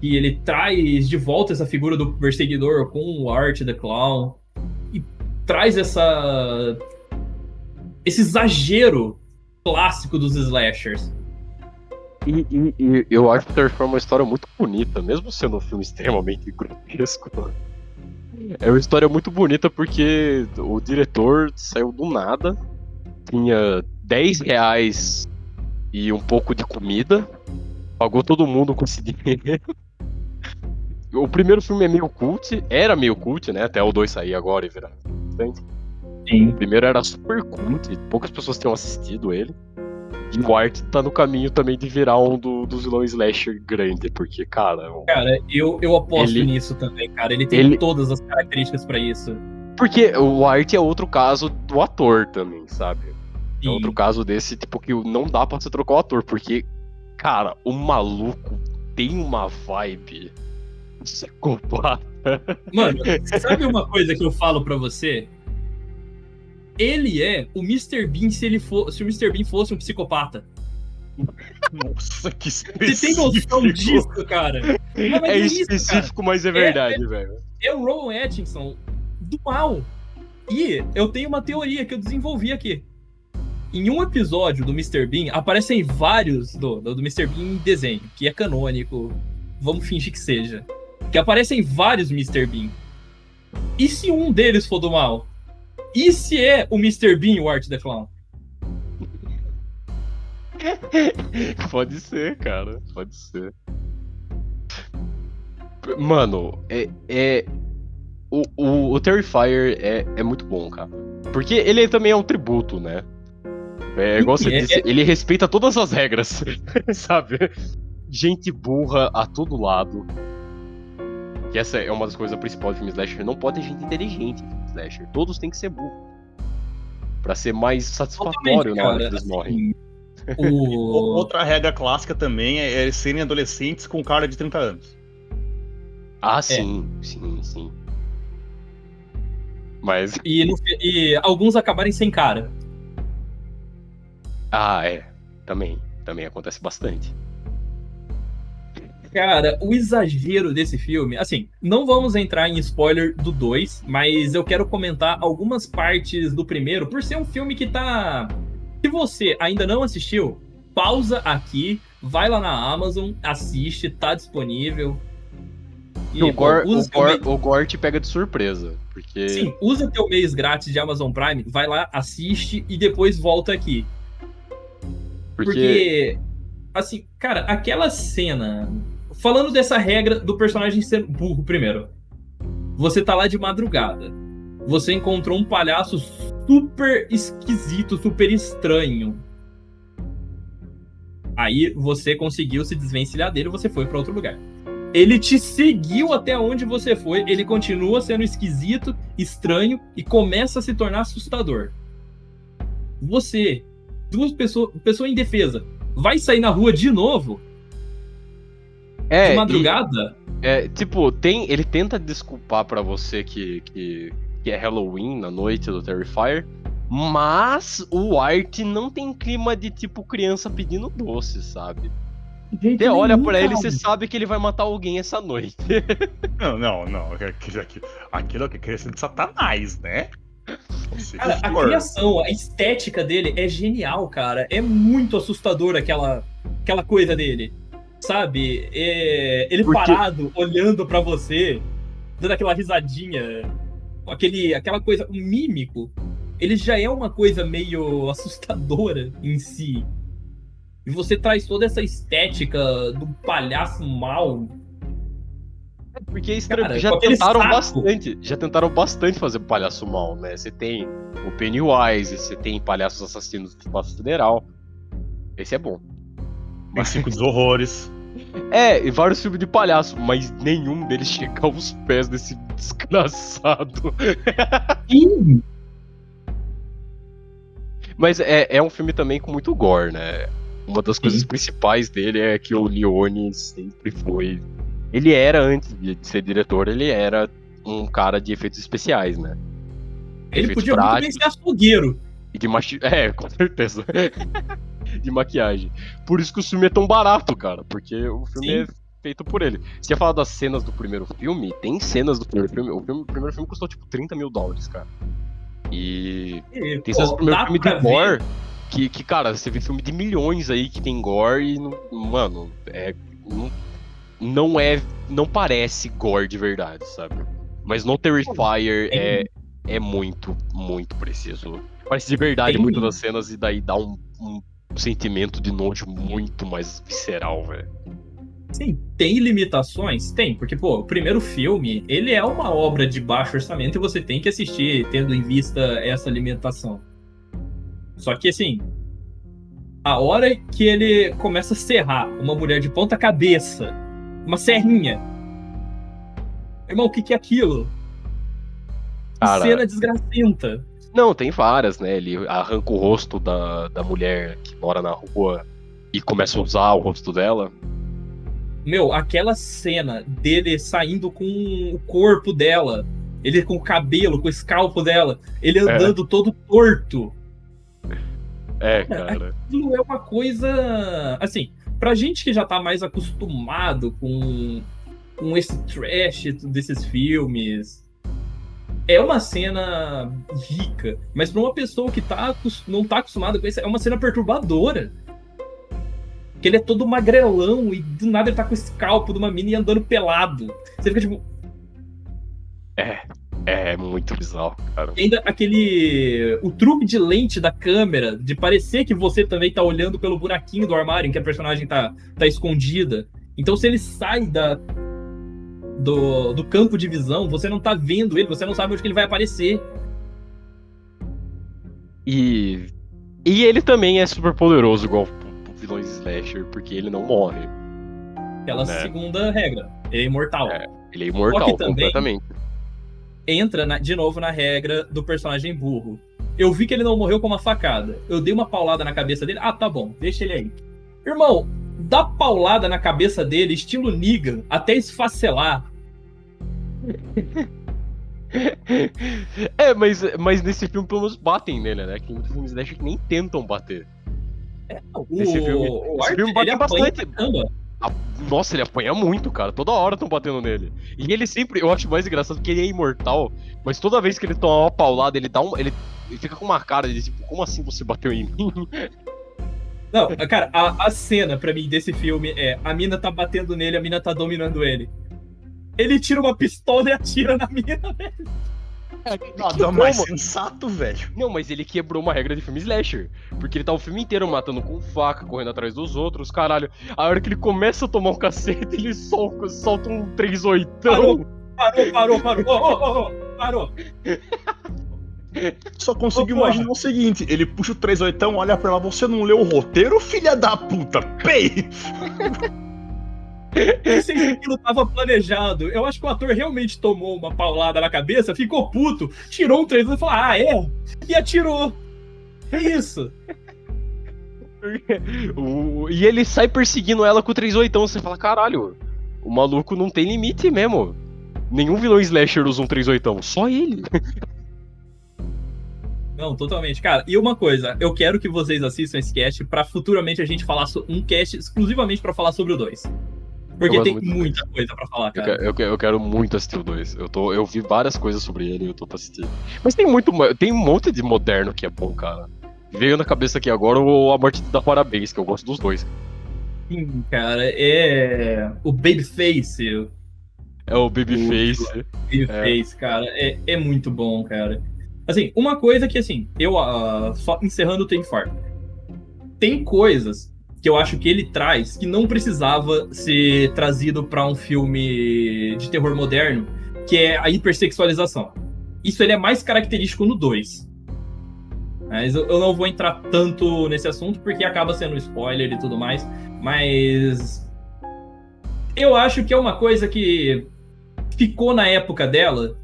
que ele traz de volta essa figura do perseguidor com o Art the Clown e traz essa esse exagero clássico dos slashers. E, e, e eu acho que transforma uma história muito bonita, mesmo sendo um filme extremamente grotesco. É uma história muito bonita porque o diretor saiu do nada, tinha 10 reais e um pouco de comida, pagou todo mundo com esse dinheiro o primeiro filme é meio cult, era meio cult, né? Até o 2 sair agora e virar. Sim. O primeiro era super cult, poucas pessoas tinham assistido ele. E o Art tá no caminho também de virar um do, dos vilões slasher grande, porque, cara. Cara, eu, eu aposto ele, nisso também, cara. Ele tem ele, todas as características para isso. Porque o Art é outro caso do ator também, sabe? É Sim. É outro caso desse, tipo, que não dá pra você trocar o ator, porque, cara, o maluco tem uma vibe Psicopata. Mano, sabe uma coisa que eu falo para você? Ele é o Mr. Bean se ele for, se o Mr. Bean fosse um psicopata. Nossa, que específico. Você tem noção disso, cara? Não, é, é específico, cara. mas é verdade, é, velho. É o Rowan Atkinson do mal. E eu tenho uma teoria que eu desenvolvi aqui. Em um episódio do Mr. Bean, aparecem vários do, do, do Mr. Bean em desenho, que é canônico. Vamos fingir que seja. Que aparecem vários Mr. Bean. E se um deles for do mal? E se é o Mr. Bean o Art the Clown? Pode ser, cara. Pode ser. Mano, é. é... O, o, o Terrifier é, é muito bom, cara. Porque ele também é um tributo, né? É igual você é, disse, é... ele respeita todas as regras, sabe? Gente burra a todo lado. Que essa é uma das coisas principais do filme Slasher. Não pode ter gente inteligente Slasher. Todos têm que ser burro. Pra ser mais satisfatório na hora que eles morrem. O... Outra regra clássica também é, é serem adolescentes com cara de 30 anos. Ah, sim, é. sim, sim. Mas. E, no, e, alguns acabarem sem cara. Ah, é. Também. Também acontece bastante. Cara, o exagero desse filme, assim, não vamos entrar em spoiler do 2, mas eu quero comentar algumas partes do primeiro, por ser um filme que tá se você ainda não assistiu, pausa aqui, vai lá na Amazon, assiste, tá disponível. E, o, Gore, o, Gore, o Gore te pega de surpresa. Porque... Sim, usa teu mês grátis de Amazon Prime, vai lá, assiste e depois volta aqui. Porque... porque, assim, cara, aquela cena. Falando dessa regra do personagem ser burro primeiro. Você tá lá de madrugada. Você encontrou um palhaço super esquisito, super estranho. Aí você conseguiu se desvencilhar dele, você foi para outro lugar. Ele te seguiu até onde você foi, ele continua sendo esquisito, estranho e começa a se tornar assustador. Você, duas pessoas, pessoa indefesa, vai sair na rua de novo? É, de madrugada? E, é, tipo, tem, ele tenta desculpar para você que, que que é Halloween, na noite do Terrifier. Mas o Art não tem clima de tipo criança pedindo doce, sabe? Você olha pra ele e você sabe que ele vai matar alguém essa noite. não, não, não. Aquilo é criança de Satanás, né? Cara, a criação, a estética dele é genial, cara. É muito assustador aquela, aquela coisa dele. Sabe? É, ele Porque... parado, olhando para você, dando aquela risadinha aquele, aquela coisa, o mímico, ele já é uma coisa meio assustadora em si. E você traz toda essa estética do palhaço mal. É, porque é Cara, já tentaram saco. bastante. Já tentaram bastante fazer palhaço mal, né? Você tem o Pennywise, você tem palhaços assassinos do espaço federal. Esse é bom. Mas cinco dos horrores. É, e vários filmes de palhaço, mas nenhum deles chega aos pés desse desgraçado. Sim. mas é, é um filme também com muito gore, né? Uma das Sim. coisas principais dele é que o Leone sempre foi. Ele era, antes de ser diretor, ele era um cara de efeitos especiais, né? Ele efeitos podia práticos. muito bem ser açougueiro. E de machi... É, com certeza. De maquiagem. Por isso que o filme é tão barato, cara. Porque o filme Sim. é feito por ele. Você ia falar das cenas do primeiro filme? Tem cenas do primeiro filme. O, filme, o primeiro filme custou tipo 30 mil dólares, cara. E. e tem cenas do primeiro filme de gore. Que, que, cara, você vê filme de milhões aí que tem gore e. Não, mano, é. Não, não é. Não parece gore de verdade, sabe? Mas no Terrifier é, é muito, muito preciso. Parece de verdade Tem... muitas das cenas e daí dá um, um sentimento de nojo muito mais visceral, velho. Sim, tem limitações? Tem, porque, pô, o primeiro filme, ele é uma obra de baixo orçamento e você tem que assistir tendo em vista essa limitação. Só que, assim, a hora que ele começa a serrar uma mulher de ponta cabeça, uma serrinha, irmão, o que, que é aquilo? Cara, cena desgracenta. Não, tem várias, né? Ele arranca o rosto da, da mulher que mora na rua e começa a usar o rosto dela. Meu, aquela cena dele saindo com o corpo dela, ele com o cabelo, com o escalpo dela, ele é. andando é. todo torto. É, cara. Aquilo é uma coisa. Assim, pra gente que já tá mais acostumado com, com esse trash desses filmes, é uma cena rica. Mas pra uma pessoa que tá, não tá acostumada com isso, é uma cena perturbadora. Que ele é todo magrelão e do nada ele tá com o escalpo de uma mina e andando pelado. Você fica tipo. É, é muito bizarro, cara. E ainda aquele. O truque de lente da câmera, de parecer que você também tá olhando pelo buraquinho do armário em que a personagem tá, tá escondida. Então, se ele sai da, do, do campo de visão, você não tá vendo ele, você não sabe onde que ele vai aparecer. E. E ele também é super poderoso, igual vilões slasher, porque ele não morre. Aquela né? segunda regra. Ele é imortal. É, ele é imortal, completamente. Entra na, de novo na regra do personagem burro. Eu vi que ele não morreu com uma facada. Eu dei uma paulada na cabeça dele. Ah, tá bom, deixa ele aí. Irmão, dá paulada na cabeça dele, estilo Negan, até esfacelar. é, mas, mas nesse filme pelo menos batem nele, né? Que no filme Slash nem tentam bater. É, o, esse filme, o esse filme bate bastante. Nossa, ele apanha muito, cara. Toda hora estão batendo nele. E ele sempre, eu acho mais engraçado que ele é imortal, mas toda vez que ele toma uma paulada, ele dá um. Ele, ele fica com uma cara de tipo, como assim você bateu em mim? Não, cara, a, a cena pra mim desse filme é a mina tá batendo nele, a mina tá dominando ele. Ele tira uma pistola e atira na mina, velho. Nada mais sensato, velho. Não, mas ele quebrou uma regra de filme slasher. Porque ele tá o filme inteiro matando com faca, correndo atrás dos outros, caralho. A hora que ele começa a tomar um cacete, ele solta, solta um 38. Parou, parou, parou, parou. Oh, oh, oh, parou. Só consigo oh, imaginar o seguinte: ele puxa o 38, olha pra ela, você não leu o roteiro, filha da puta? Pei! Nem sei se aquilo tava planejado. Eu acho que o ator realmente tomou uma paulada na cabeça, ficou puto, tirou um três e falou: Ah, é? E atirou. É isso. o... E ele sai perseguindo ela com o 38. Você fala: Caralho, o maluco não tem limite mesmo. Nenhum vilão slasher usa um 38, só ele. Não, totalmente. Cara, e uma coisa, eu quero que vocês assistam esse cast para futuramente a gente falar um cast exclusivamente para falar sobre o 2. Porque tem muita coisa pra falar, cara. Eu, eu, eu, quero muito assistir o 2. Eu, tô, eu vi várias coisas sobre ele e eu tô pra assistir. Mas tem muito. Tem um monte de moderno que é bom, cara. Veio na cabeça aqui agora o A Morte da Parabéns, que eu gosto dos dois. Sim, cara, é. O Babyface. É o Babyface. Babyface, é. cara, é, é muito bom, cara. Assim, uma coisa que, assim, eu. Uh, só encerrando o Tem Far. Tem coisas que eu acho que ele traz que não precisava ser trazido para um filme de terror moderno, que é a hipersexualização. Isso ele é mais característico no 2. Mas eu, não vou entrar tanto nesse assunto porque acaba sendo spoiler e tudo mais. Mas eu acho que é uma coisa que ficou na época dela,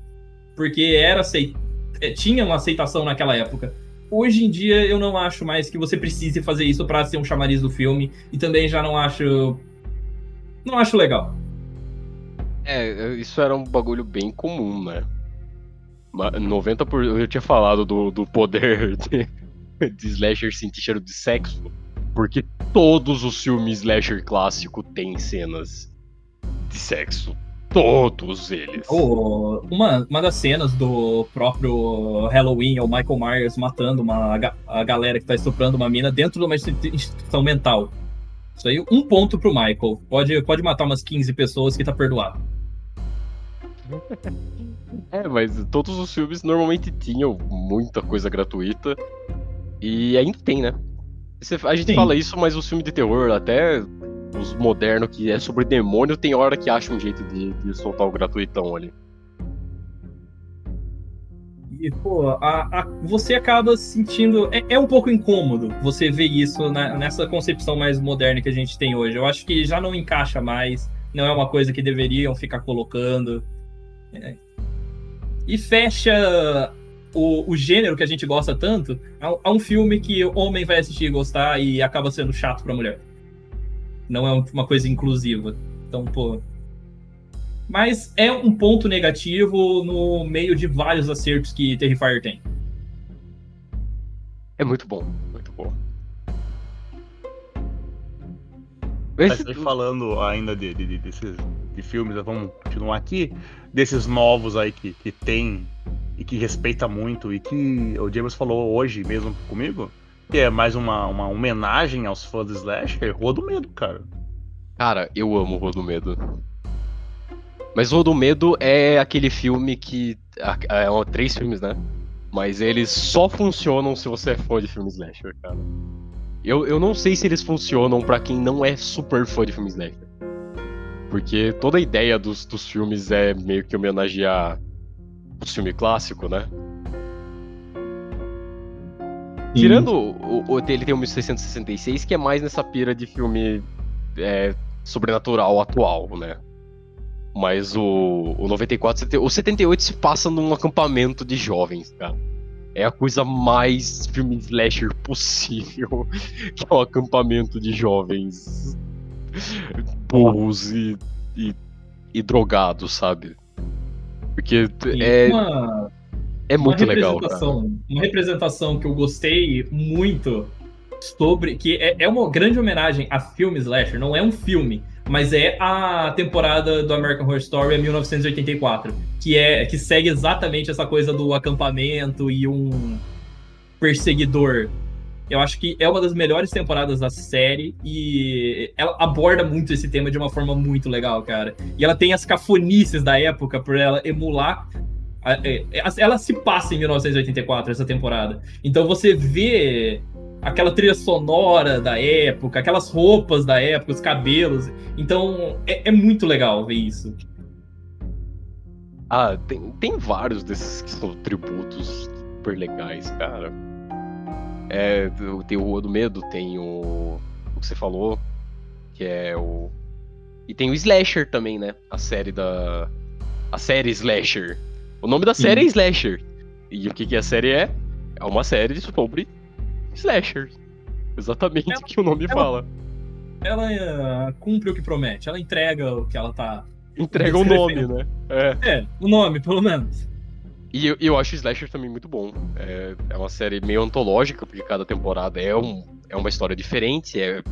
porque era aceit... É, tinha uma aceitação naquela época hoje em dia eu não acho mais que você precise fazer isso para ser um chamariz do filme e também já não acho não acho legal. É, isso era um bagulho bem comum, né? 90 por eu tinha falado do, do poder de, de slasher sentir cheiro de sexo, porque todos os filmes slasher clássico têm cenas de sexo. Todos eles. Oh, uma, uma das cenas do próprio Halloween é o Michael Myers matando uma, a galera que tá estuprando uma mina dentro de uma instituição mental. Isso aí, um ponto pro Michael. Pode, pode matar umas 15 pessoas que tá perdoado. É, mas todos os filmes normalmente tinham muita coisa gratuita. E ainda tem, né? A gente Sim. fala isso, mas os filmes de terror, até os modernos que é sobre demônio, tem hora que acha um jeito de, de soltar o gratuitão ali. E, pô, a, a, você acaba sentindo. É, é, um pouco incômodo você ver isso na, nessa concepção mais moderna que a gente tem hoje. Eu acho que já não encaixa mais, não é uma coisa que deveriam ficar colocando. É. E fecha o, o, gênero que a gente gosta tanto a, a um filme que o homem vai assistir e gostar e acaba sendo chato pra mulher não é uma coisa inclusiva. Então, pô. Mas é um ponto negativo no meio de vários acertos que Terrifier tem. É muito bom, muito boa. Mas falando ainda de, de, de, desses de filmes, vamos continuar aqui, desses novos aí que, que tem e que respeita muito e que o James falou hoje mesmo comigo, que é mais uma, uma homenagem aos fãs do Slash, é Rua do Medo, cara. Cara, eu amo Rua do Medo. Mas Rua do Medo é aquele filme que. É, é, três filmes, né? Mas eles só funcionam se você é fã de filme slasher, cara. Eu, eu não sei se eles funcionam para quem não é super fã de filme slasher. Porque toda a ideia dos, dos filmes é meio que homenagear o filme clássico, né? Tirando o, o, ele tem o 1666, que é mais nessa pira de filme é, sobrenatural atual, né? Mas o, o 94, o 78 se passa num acampamento de jovens, cara. É a coisa mais filme slasher possível. Que é um acampamento de jovens burros e, e, e drogados, sabe? Porque é, uma, é muito legal. Cara. Uma representação que eu gostei muito sobre. Que é, é uma grande homenagem a filme slasher, não é um filme mas é a temporada do American Horror Story 1984, que é que segue exatamente essa coisa do acampamento e um perseguidor. Eu acho que é uma das melhores temporadas da série e ela aborda muito esse tema de uma forma muito legal, cara. E ela tem as cafonices da época por ela emular ela se passa em 1984, essa temporada. Então você vê aquela trilha sonora da época, aquelas roupas da época, os cabelos. Então é, é muito legal ver isso. Ah, tem, tem vários desses que são tributos super legais, cara. É, tem o Rua do Medo, tem o, o que você falou, que é o. E tem o Slasher também, né? A série da. A série Slasher. O nome da série Sim. é Slasher. E o que, que a série é? É uma série sobre slasher. Exatamente ela, o que o nome ela, fala. Ela uh, cumpre o que promete, ela entrega o que ela tá. Entrega o nome, né? É. é, o nome, pelo menos. E eu, eu acho Slasher também muito bom. É, é uma série meio antológica, porque cada temporada é, um, é uma história diferente, é,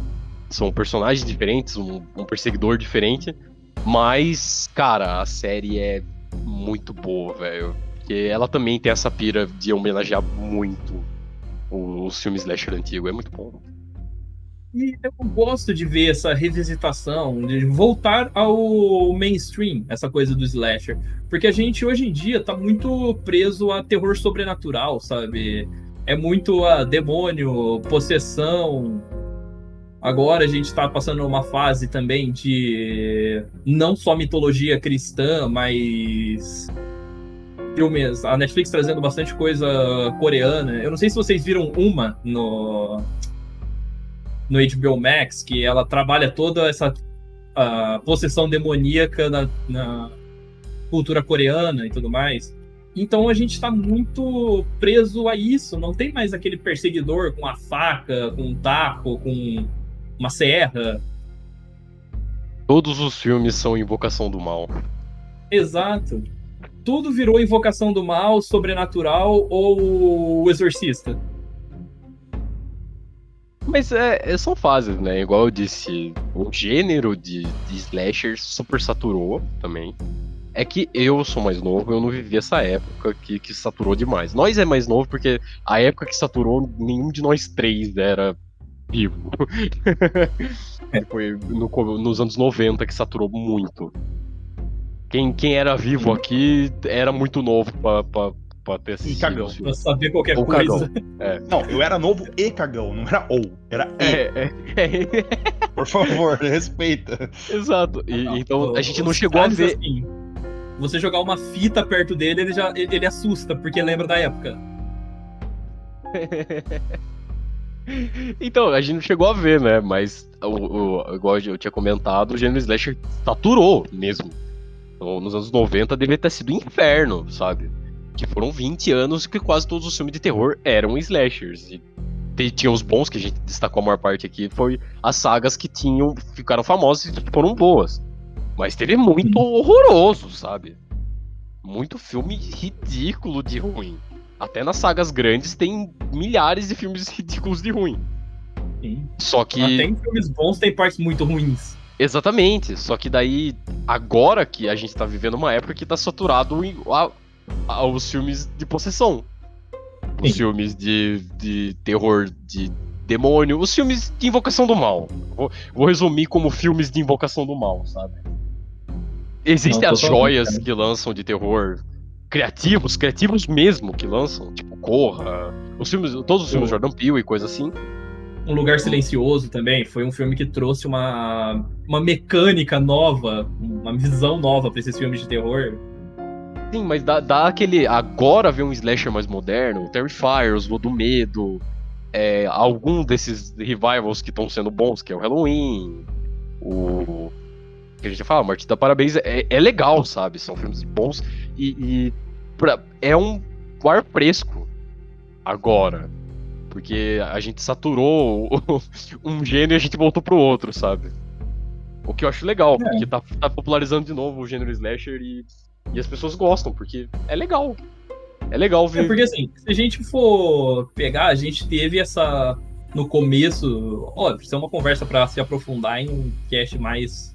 são personagens diferentes, um, um perseguidor diferente. Mas, cara, a série é muito boa, velho. Porque ela também tem essa pira de homenagear muito os filmes slasher antigo. É muito bom. E eu gosto de ver essa revisitação, de voltar ao mainstream, essa coisa do slasher. Porque a gente hoje em dia tá muito preso a terror sobrenatural, sabe? É muito a demônio, possessão. Agora a gente tá passando uma fase também de não só mitologia cristã, mas filmes, a Netflix trazendo bastante coisa coreana. Eu não sei se vocês viram uma no no HBO Max, que ela trabalha toda essa uh, possessão demoníaca na, na, cultura coreana e tudo mais. Então a gente está muito preso a isso. Não tem mais aquele perseguidor com a faca, com um taco, com uma serra. Todos os filmes são invocação do mal. Exato tudo virou Invocação do Mal, Sobrenatural ou O Exorcista? Mas é, é, são fases, né? Igual eu disse, o gênero de, de slasher super saturou também. É que eu sou mais novo, eu não vivi essa época que, que saturou demais. Nós é mais novo porque a época que saturou, nenhum de nós três era vivo. Foi no, nos anos 90 que saturou muito. Quem, quem era vivo aqui era muito novo pra, pra, pra ter assistido. E cagão. Pra saber qualquer ou coisa. É. Não, eu era novo e cagão, não era ou, era e. É, é. Por favor, respeita. Exato. E, não, então a gente não chegou a ver. Assim, você jogar uma fita perto dele, ele já ele, ele assusta, porque lembra da época. Então, a gente não chegou a ver, né? Mas, o, o, igual eu tinha comentado, o gênero slasher saturou mesmo nos anos 90 devia ter sido inferno, sabe? Que foram 20 anos que quase todos os filmes de terror eram slashers. E tinha os bons que a gente destacou a maior parte aqui, foi as sagas que tinham ficaram famosas e foram boas. Mas teve muito horroroso, sabe? Muito filme ridículo de ruim. Até nas sagas grandes tem milhares de filmes ridículos de ruim. Sim. Só que. Até em filmes bons tem partes muito ruins. Exatamente. Só que daí, agora que a gente tá vivendo uma época que tá saturado em, a, a, os filmes de possessão. Os Sim. filmes de, de terror de demônio, os filmes de invocação do mal. Vou, vou resumir como filmes de invocação do mal, sabe? Existem as joias que lançam de terror criativos, criativos mesmo que lançam, tipo Corra, os filmes, todos os filmes Jordan Peele e coisa assim. Um Lugar Silencioso também foi um filme que trouxe uma, uma mecânica nova, uma visão nova pra esses filmes de terror. Sim, mas dá, dá aquele. Agora ver um slasher mais moderno, o Terrifier, os do Medo, é, algum desses revivals que estão sendo bons, que é o Halloween, o. que a gente fala, Martin da Parabéns, é, é legal, sabe? São filmes bons e. e pra- é um ar fresco agora. Porque a gente saturou um gênero e a gente voltou pro outro, sabe? O que eu acho legal, É. porque tá, tá popularizando de novo o gênero slasher e, e as pessoas gostam, porque é legal. É legal É ver. porque assim, se a gente for pegar, a gente teve essa. No começo. Ó, isso é uma conversa pra se aprofundar em um cast mais.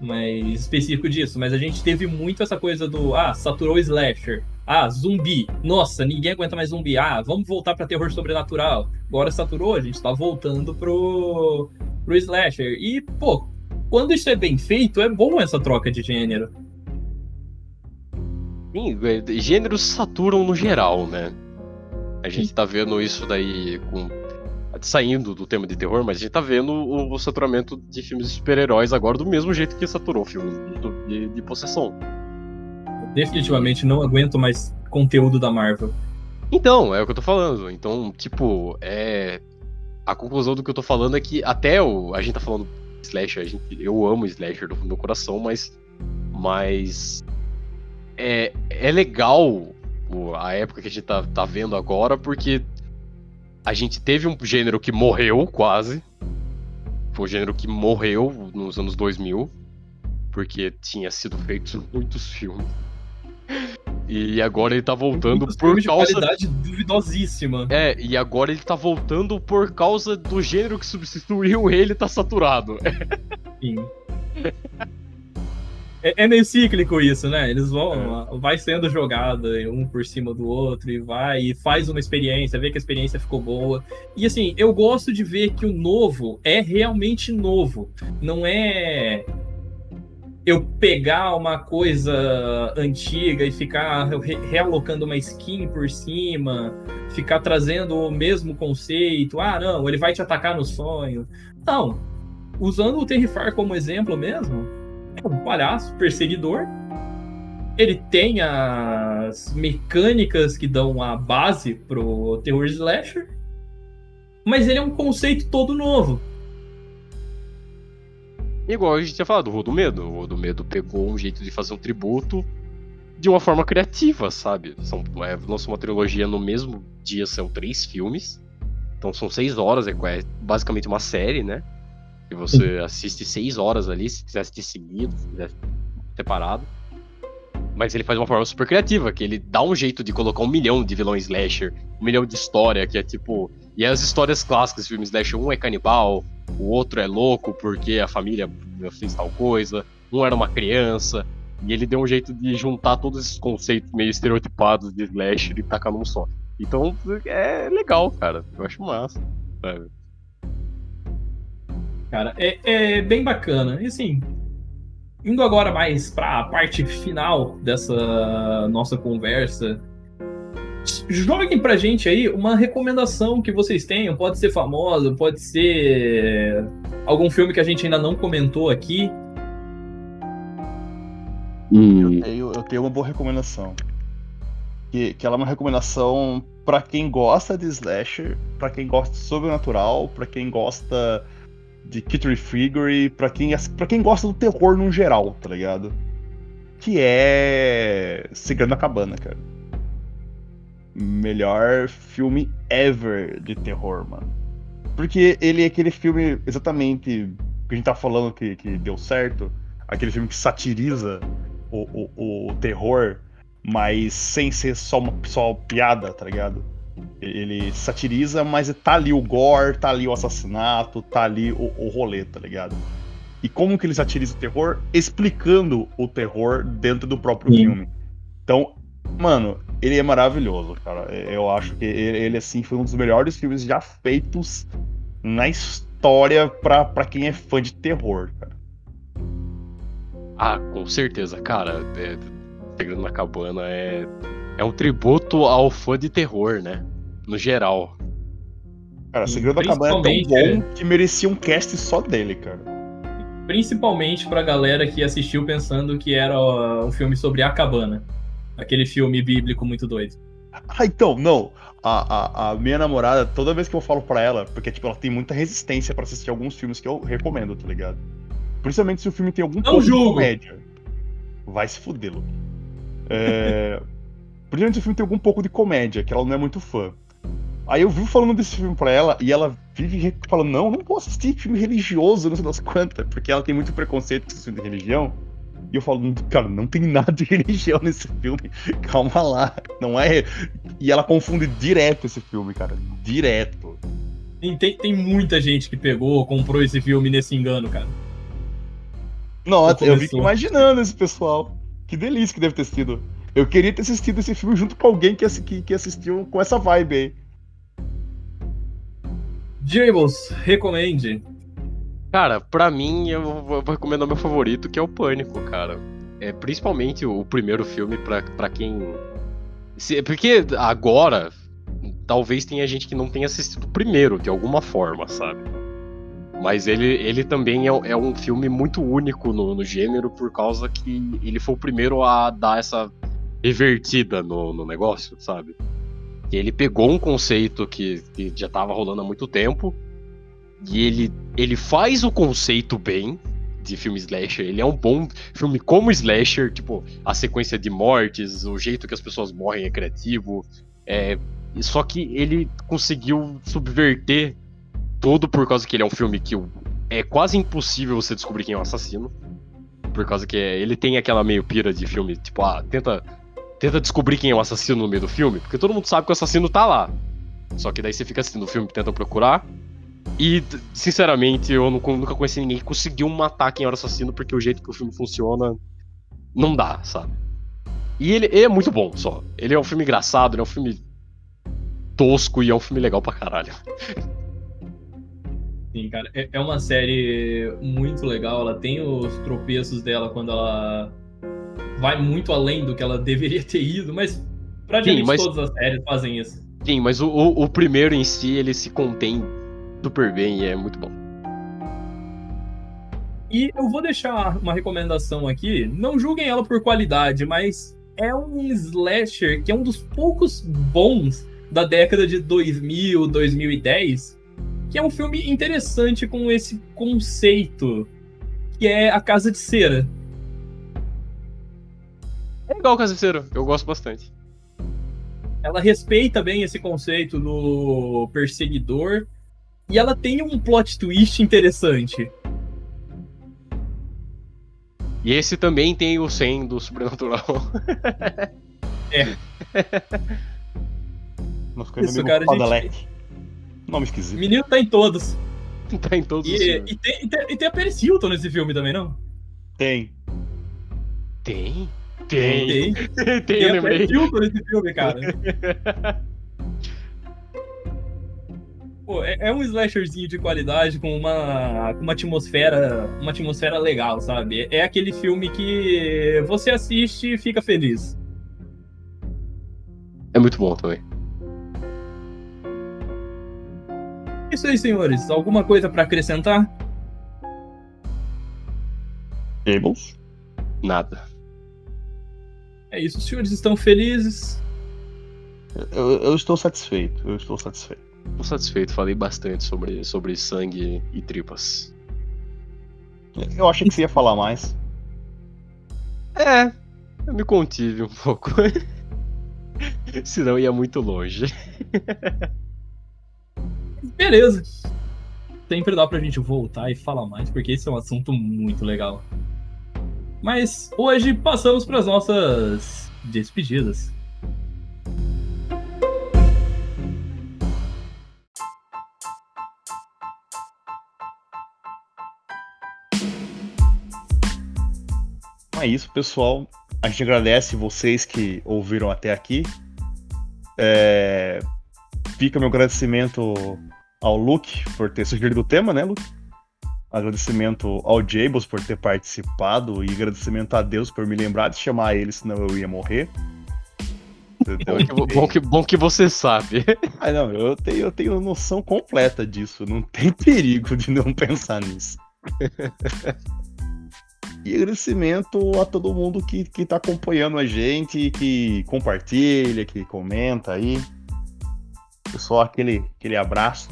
Mais específico disso, mas a gente teve muito essa coisa do. Ah, saturou o slasher. Ah, zumbi. Nossa, ninguém aguenta mais zumbi. Ah, vamos voltar pra terror sobrenatural. Agora saturou, a gente tá voltando pro. pro slasher. E, pô, quando isso é bem feito, é bom essa troca de gênero. Sim, é, gêneros saturam no geral, né? A gente tá vendo isso daí com. Saindo do tema de terror, mas a gente tá vendo o, o saturamento de filmes de super-heróis agora do mesmo jeito que saturou filmes de, de, de possessão. Definitivamente não aguento mais conteúdo da Marvel. Então, é o que eu tô falando. Então, tipo, é. A conclusão do que eu tô falando é que até o. A gente tá falando slasher, a gente, eu amo slasher do fundo do meu coração, mas. Mas. É, é legal a época que a gente tá, tá vendo agora, porque a gente teve um gênero que morreu quase. Foi um gênero que morreu nos anos 2000, porque tinha sido feitos muitos filmes. E agora ele tá voltando Muitos por filmes de causa qualidade duvidosíssima. é, e agora ele tá voltando por causa do gênero que substituiu ele tá saturado. Sim. É, é meio cíclico isso, né? Eles vão, vai sendo jogada um por cima do outro e vai e faz uma experiência, vê que a experiência ficou boa. E assim, eu gosto de ver que o novo é realmente novo. Não é eu pegar uma coisa antiga e ficar re- realocando uma skin por cima, ficar trazendo o mesmo conceito. Ah, não, ele vai te atacar no sonho. Não. Usando o Terrifier como exemplo mesmo, é um palhaço perseguidor. Ele tem as mecânicas que dão a base pro terror slasher, mas ele é um conceito todo novo. Igual a gente tinha falado, o do Medo. O Rua do Medo pegou um jeito de fazer um tributo de uma forma criativa, sabe? São, é, lançou uma trilogia no mesmo dia, são três filmes. Então são seis horas, é, é basicamente uma série, né? Que você assiste seis horas ali, se quiser assistir seguido, se quiser separado. Mas ele faz uma forma super criativa, que ele dá um jeito de colocar um milhão de vilões slasher, um milhão de história, que é tipo. E as histórias clássicas de filmes slasher, um é canibal, o outro é louco porque a família fez tal coisa, um era uma criança, e ele deu um jeito de juntar todos esses conceitos meio estereotipados de slasher e tacar num só. Então é legal, cara. Eu acho massa. sabe? Cara, é, é bem bacana. E assim, indo agora mais pra parte final dessa nossa conversa, joguem pra gente aí uma recomendação que vocês tenham. Pode ser famosa, pode ser algum filme que a gente ainda não comentou aqui. Eu tenho, eu tenho uma boa recomendação. Que, que ela é uma recomendação pra quem gosta de slasher, pra quem gosta de sobrenatural, pra quem gosta de Kittery Figure, pra quem, pra quem gosta do terror no geral, tá ligado? Que é. Segredo na Cabana, cara. Melhor filme ever de terror, mano. Porque ele é aquele filme exatamente que a gente tá falando que, que deu certo. Aquele filme que satiriza o, o, o terror mas sem ser só uma só piada, tá ligado? Ele satiriza, mas tá ali o gore, tá ali o assassinato, tá ali o, o rolê, tá ligado? E como que ele satiriza o terror? Explicando o terror dentro do próprio Sim. filme. Então, mano, ele é maravilhoso, cara. Eu acho que ele, ele, assim, foi um dos melhores filmes já feitos na história pra, pra quem é fã de terror, cara. Ah, com certeza, cara. É, Segredo na Cabana é, é um tributo ao fã de terror, né? No geral. Cara, Segredo da Cabana é tão bom é. que merecia um cast só dele, cara. Principalmente pra galera que assistiu pensando que era um filme sobre a cabana. Aquele filme bíblico muito doido. Ah, então, não. A, a, a, minha namorada, toda vez que eu falo pra ela, porque tipo, ela tem muita resistência para assistir alguns filmes que eu recomendo, tá ligado? Principalmente se o filme tem algum não de comédia. Vai se fuder, Lu. É... O filme tem algum pouco de comédia, que ela não é muito fã. Aí eu vivo falando desse filme pra ela, e ela vive falando, não, não posso assistir filme religioso, não sei das quantas, porque ela tem muito preconceito com esse filme de religião. E eu falo, cara, não tem nada de religião nesse filme. Calma lá. Não é. E ela confunde direto esse filme, cara. Direto. Tem, tem muita gente que pegou, comprou esse filme nesse engano, cara. Nossa, eu fico imaginando esse pessoal. Que delícia que deve ter sido. Eu queria ter assistido esse filme junto com alguém que, que, que assistiu com essa vibe aí. Jables, recomende. Cara, pra mim, eu vou recomendar meu favorito, que é o Pânico, cara. É principalmente o primeiro filme pra, pra quem. Se, porque agora, talvez tenha gente que não tenha assistido o primeiro, de alguma forma, sabe? Mas ele, ele também é, é um filme muito único no, no, gênero, por causa que ele foi o primeiro a dar essa revertida no, no negócio, sabe? Ele pegou um conceito que, que já tava rolando há muito tempo e ele, ele faz o conceito bem de filme slasher. Ele é um bom filme como slasher, tipo, a sequência de mortes, o jeito que as pessoas morrem é criativo. É, só que ele conseguiu subverter tudo por causa que ele é um filme que é quase impossível você descobrir quem é o assassino. Por causa que ele tem aquela meio pira de filme, tipo, ah, tenta, tenta descobrir quem é o assassino no meio do filme, porque todo mundo sabe que o assassino tá lá. Só que daí você fica assistindo o filme tenta procurar, e, sinceramente, eu nunca conheci ninguém que conseguiu matar quem era o assassino, porque o jeito que o filme funciona não dá, sabe? E ele, ele, é muito bom, só. Ele é um filme engraçado, ele é um filme tosco e é um filme legal pra caralho. Sim, cara. É, é uma série muito legal. Ela tem os tropeços dela quando ela vai muito além do que ela deveria ter ido, mas praticamente Sim, mas... todas as séries fazem isso. Sim, mas o, o, o primeiro em si, ele se contém super bem e é muito bom. E eu vou deixar uma recomendação aqui. Não julguem ela por qualidade, mas é um slasher que é um dos poucos bons da década de 2000, 2010, que é um filme interessante com esse conceito, que é A Casa de Cera. É legal Casa de Cera, eu gosto bastante. Ela respeita bem esse conceito do perseguidor e ela tem um plot twist interessante. E esse também tem o 100 do Sobrenatural. é. Nossa, Isso, cara, gente... Nome esquisito. Menino tá em todos. tá em todos e, os e tem, e, tem, e tem a Paris Hilton nesse filme também, não? Tem. Tem? Tem. Tem, tem, Paris Hilton nesse filme, cara. Pô, é, é, um slasherzinho de qualidade com uma, uma atmosfera, uma atmosfera legal, sabe? É aquele filme que você assiste e fica feliz. É muito bom também. Isso aí, senhores. Alguma coisa para acrescentar? Tables? Nada. É isso, os senhores estão felizes? Eu, eu estou satisfeito. Eu estou satisfeito. Tô satisfeito, falei bastante sobre, sobre sangue e tripas. Eu achei que você ia falar mais. É, eu me contive um pouco. Senão ia muito longe. Beleza. Sempre dá pra gente voltar e falar mais, porque esse é um assunto muito legal. Mas hoje passamos para as nossas despedidas. Então é isso, pessoal. A gente agradece vocês que ouviram até aqui. É... Fica meu agradecimento ao Luke por ter sugerido o tema, né, Luke? Agradecimento ao Jables por ter participado e agradecimento a Deus por me lembrar de chamar ele, senão eu ia morrer. Bom que, bom, que, bom que você sabe. Ah, não, eu tenho, eu tenho noção completa disso. Não tem perigo de não pensar nisso. E agradecimento a todo mundo que, que tá acompanhando a gente, que compartilha, que comenta aí. Pessoal, aquele, aquele abraço.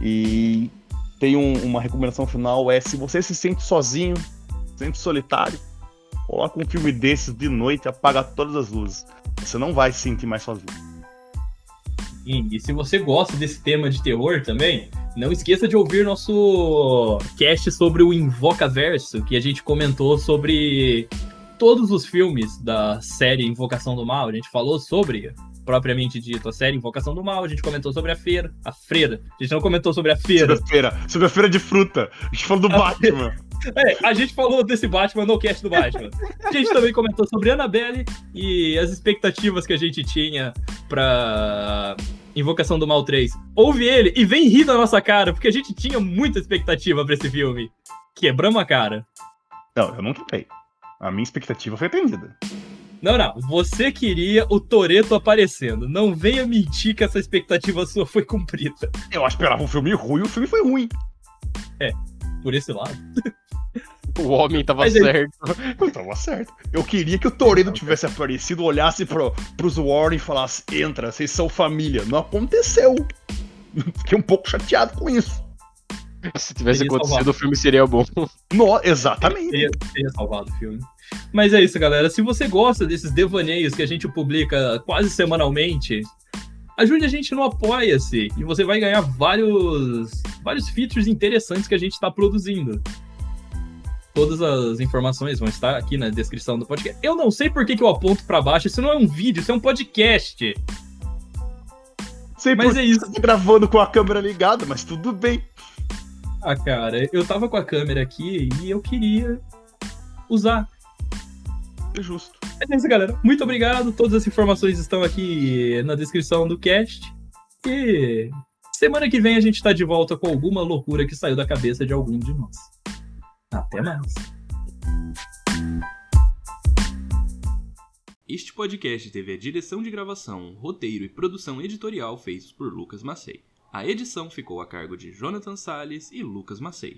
E tem um, uma recomendação final: é se você se sente sozinho, se sente solitário, coloca um filme desses de noite apaga todas as luzes. Você não vai se sentir mais sozinho. E, e se você gosta desse tema de terror também, não esqueça de ouvir nosso cast sobre o Invocaverso, que a gente comentou sobre todos os filmes da série Invocação do Mal. A gente falou sobre propriamente dito, a série Invocação do Mal, a gente comentou sobre a feira, a freira. A gente não comentou sobre a feira. Sobre a feira, sobre a feira de fruta. A gente falou do a Batman. É, a gente falou desse Batman no cast do Batman. A gente também comentou sobre Annabelle e as expectativas que a gente tinha pra Invocação do Mal 3. Ouve ele e vem rir da nossa cara, porque a gente tinha muita expectativa pra esse filme. Quebramos a cara. Não, eu não quebrei. A minha expectativa foi atendida. Não, não. Você queria o Toreto aparecendo. Não venha mentir que essa expectativa sua foi cumprida. Eu esperava um filme ruim, o filme foi ruim. É, por esse lado. O homem tava Mas certo. Eu tava certo. Eu queria que o Toreto tivesse aparecido, olhasse pro, pros Warren e falasse: entra, vocês são família. Não aconteceu. Fiquei um pouco chateado com isso. Se tivesse teria acontecido, salvado. o filme seria bom. No, exatamente. Teria, teria salvado o filme. Mas é isso, galera. Se você gosta desses devaneios que a gente publica quase semanalmente, ajude a gente no Apoia-se e você vai ganhar vários, vários features interessantes que a gente está produzindo. Todas as informações vão estar aqui na descrição do podcast. Eu não sei por que, que eu aponto para baixo. Isso não é um vídeo, isso é um podcast. Sei mas é isso. Tá gravando com a câmera ligada, mas tudo bem. Ah, cara, eu tava com a câmera aqui e eu queria usar justo. É isso, galera. Muito obrigado. Todas as informações estão aqui na descrição do cast. E semana que vem a gente tá de volta com alguma loucura que saiu da cabeça de algum de nós. Até mais. Este podcast teve a direção de gravação, roteiro e produção editorial feitos por Lucas Macei. A edição ficou a cargo de Jonathan Salles e Lucas Macei.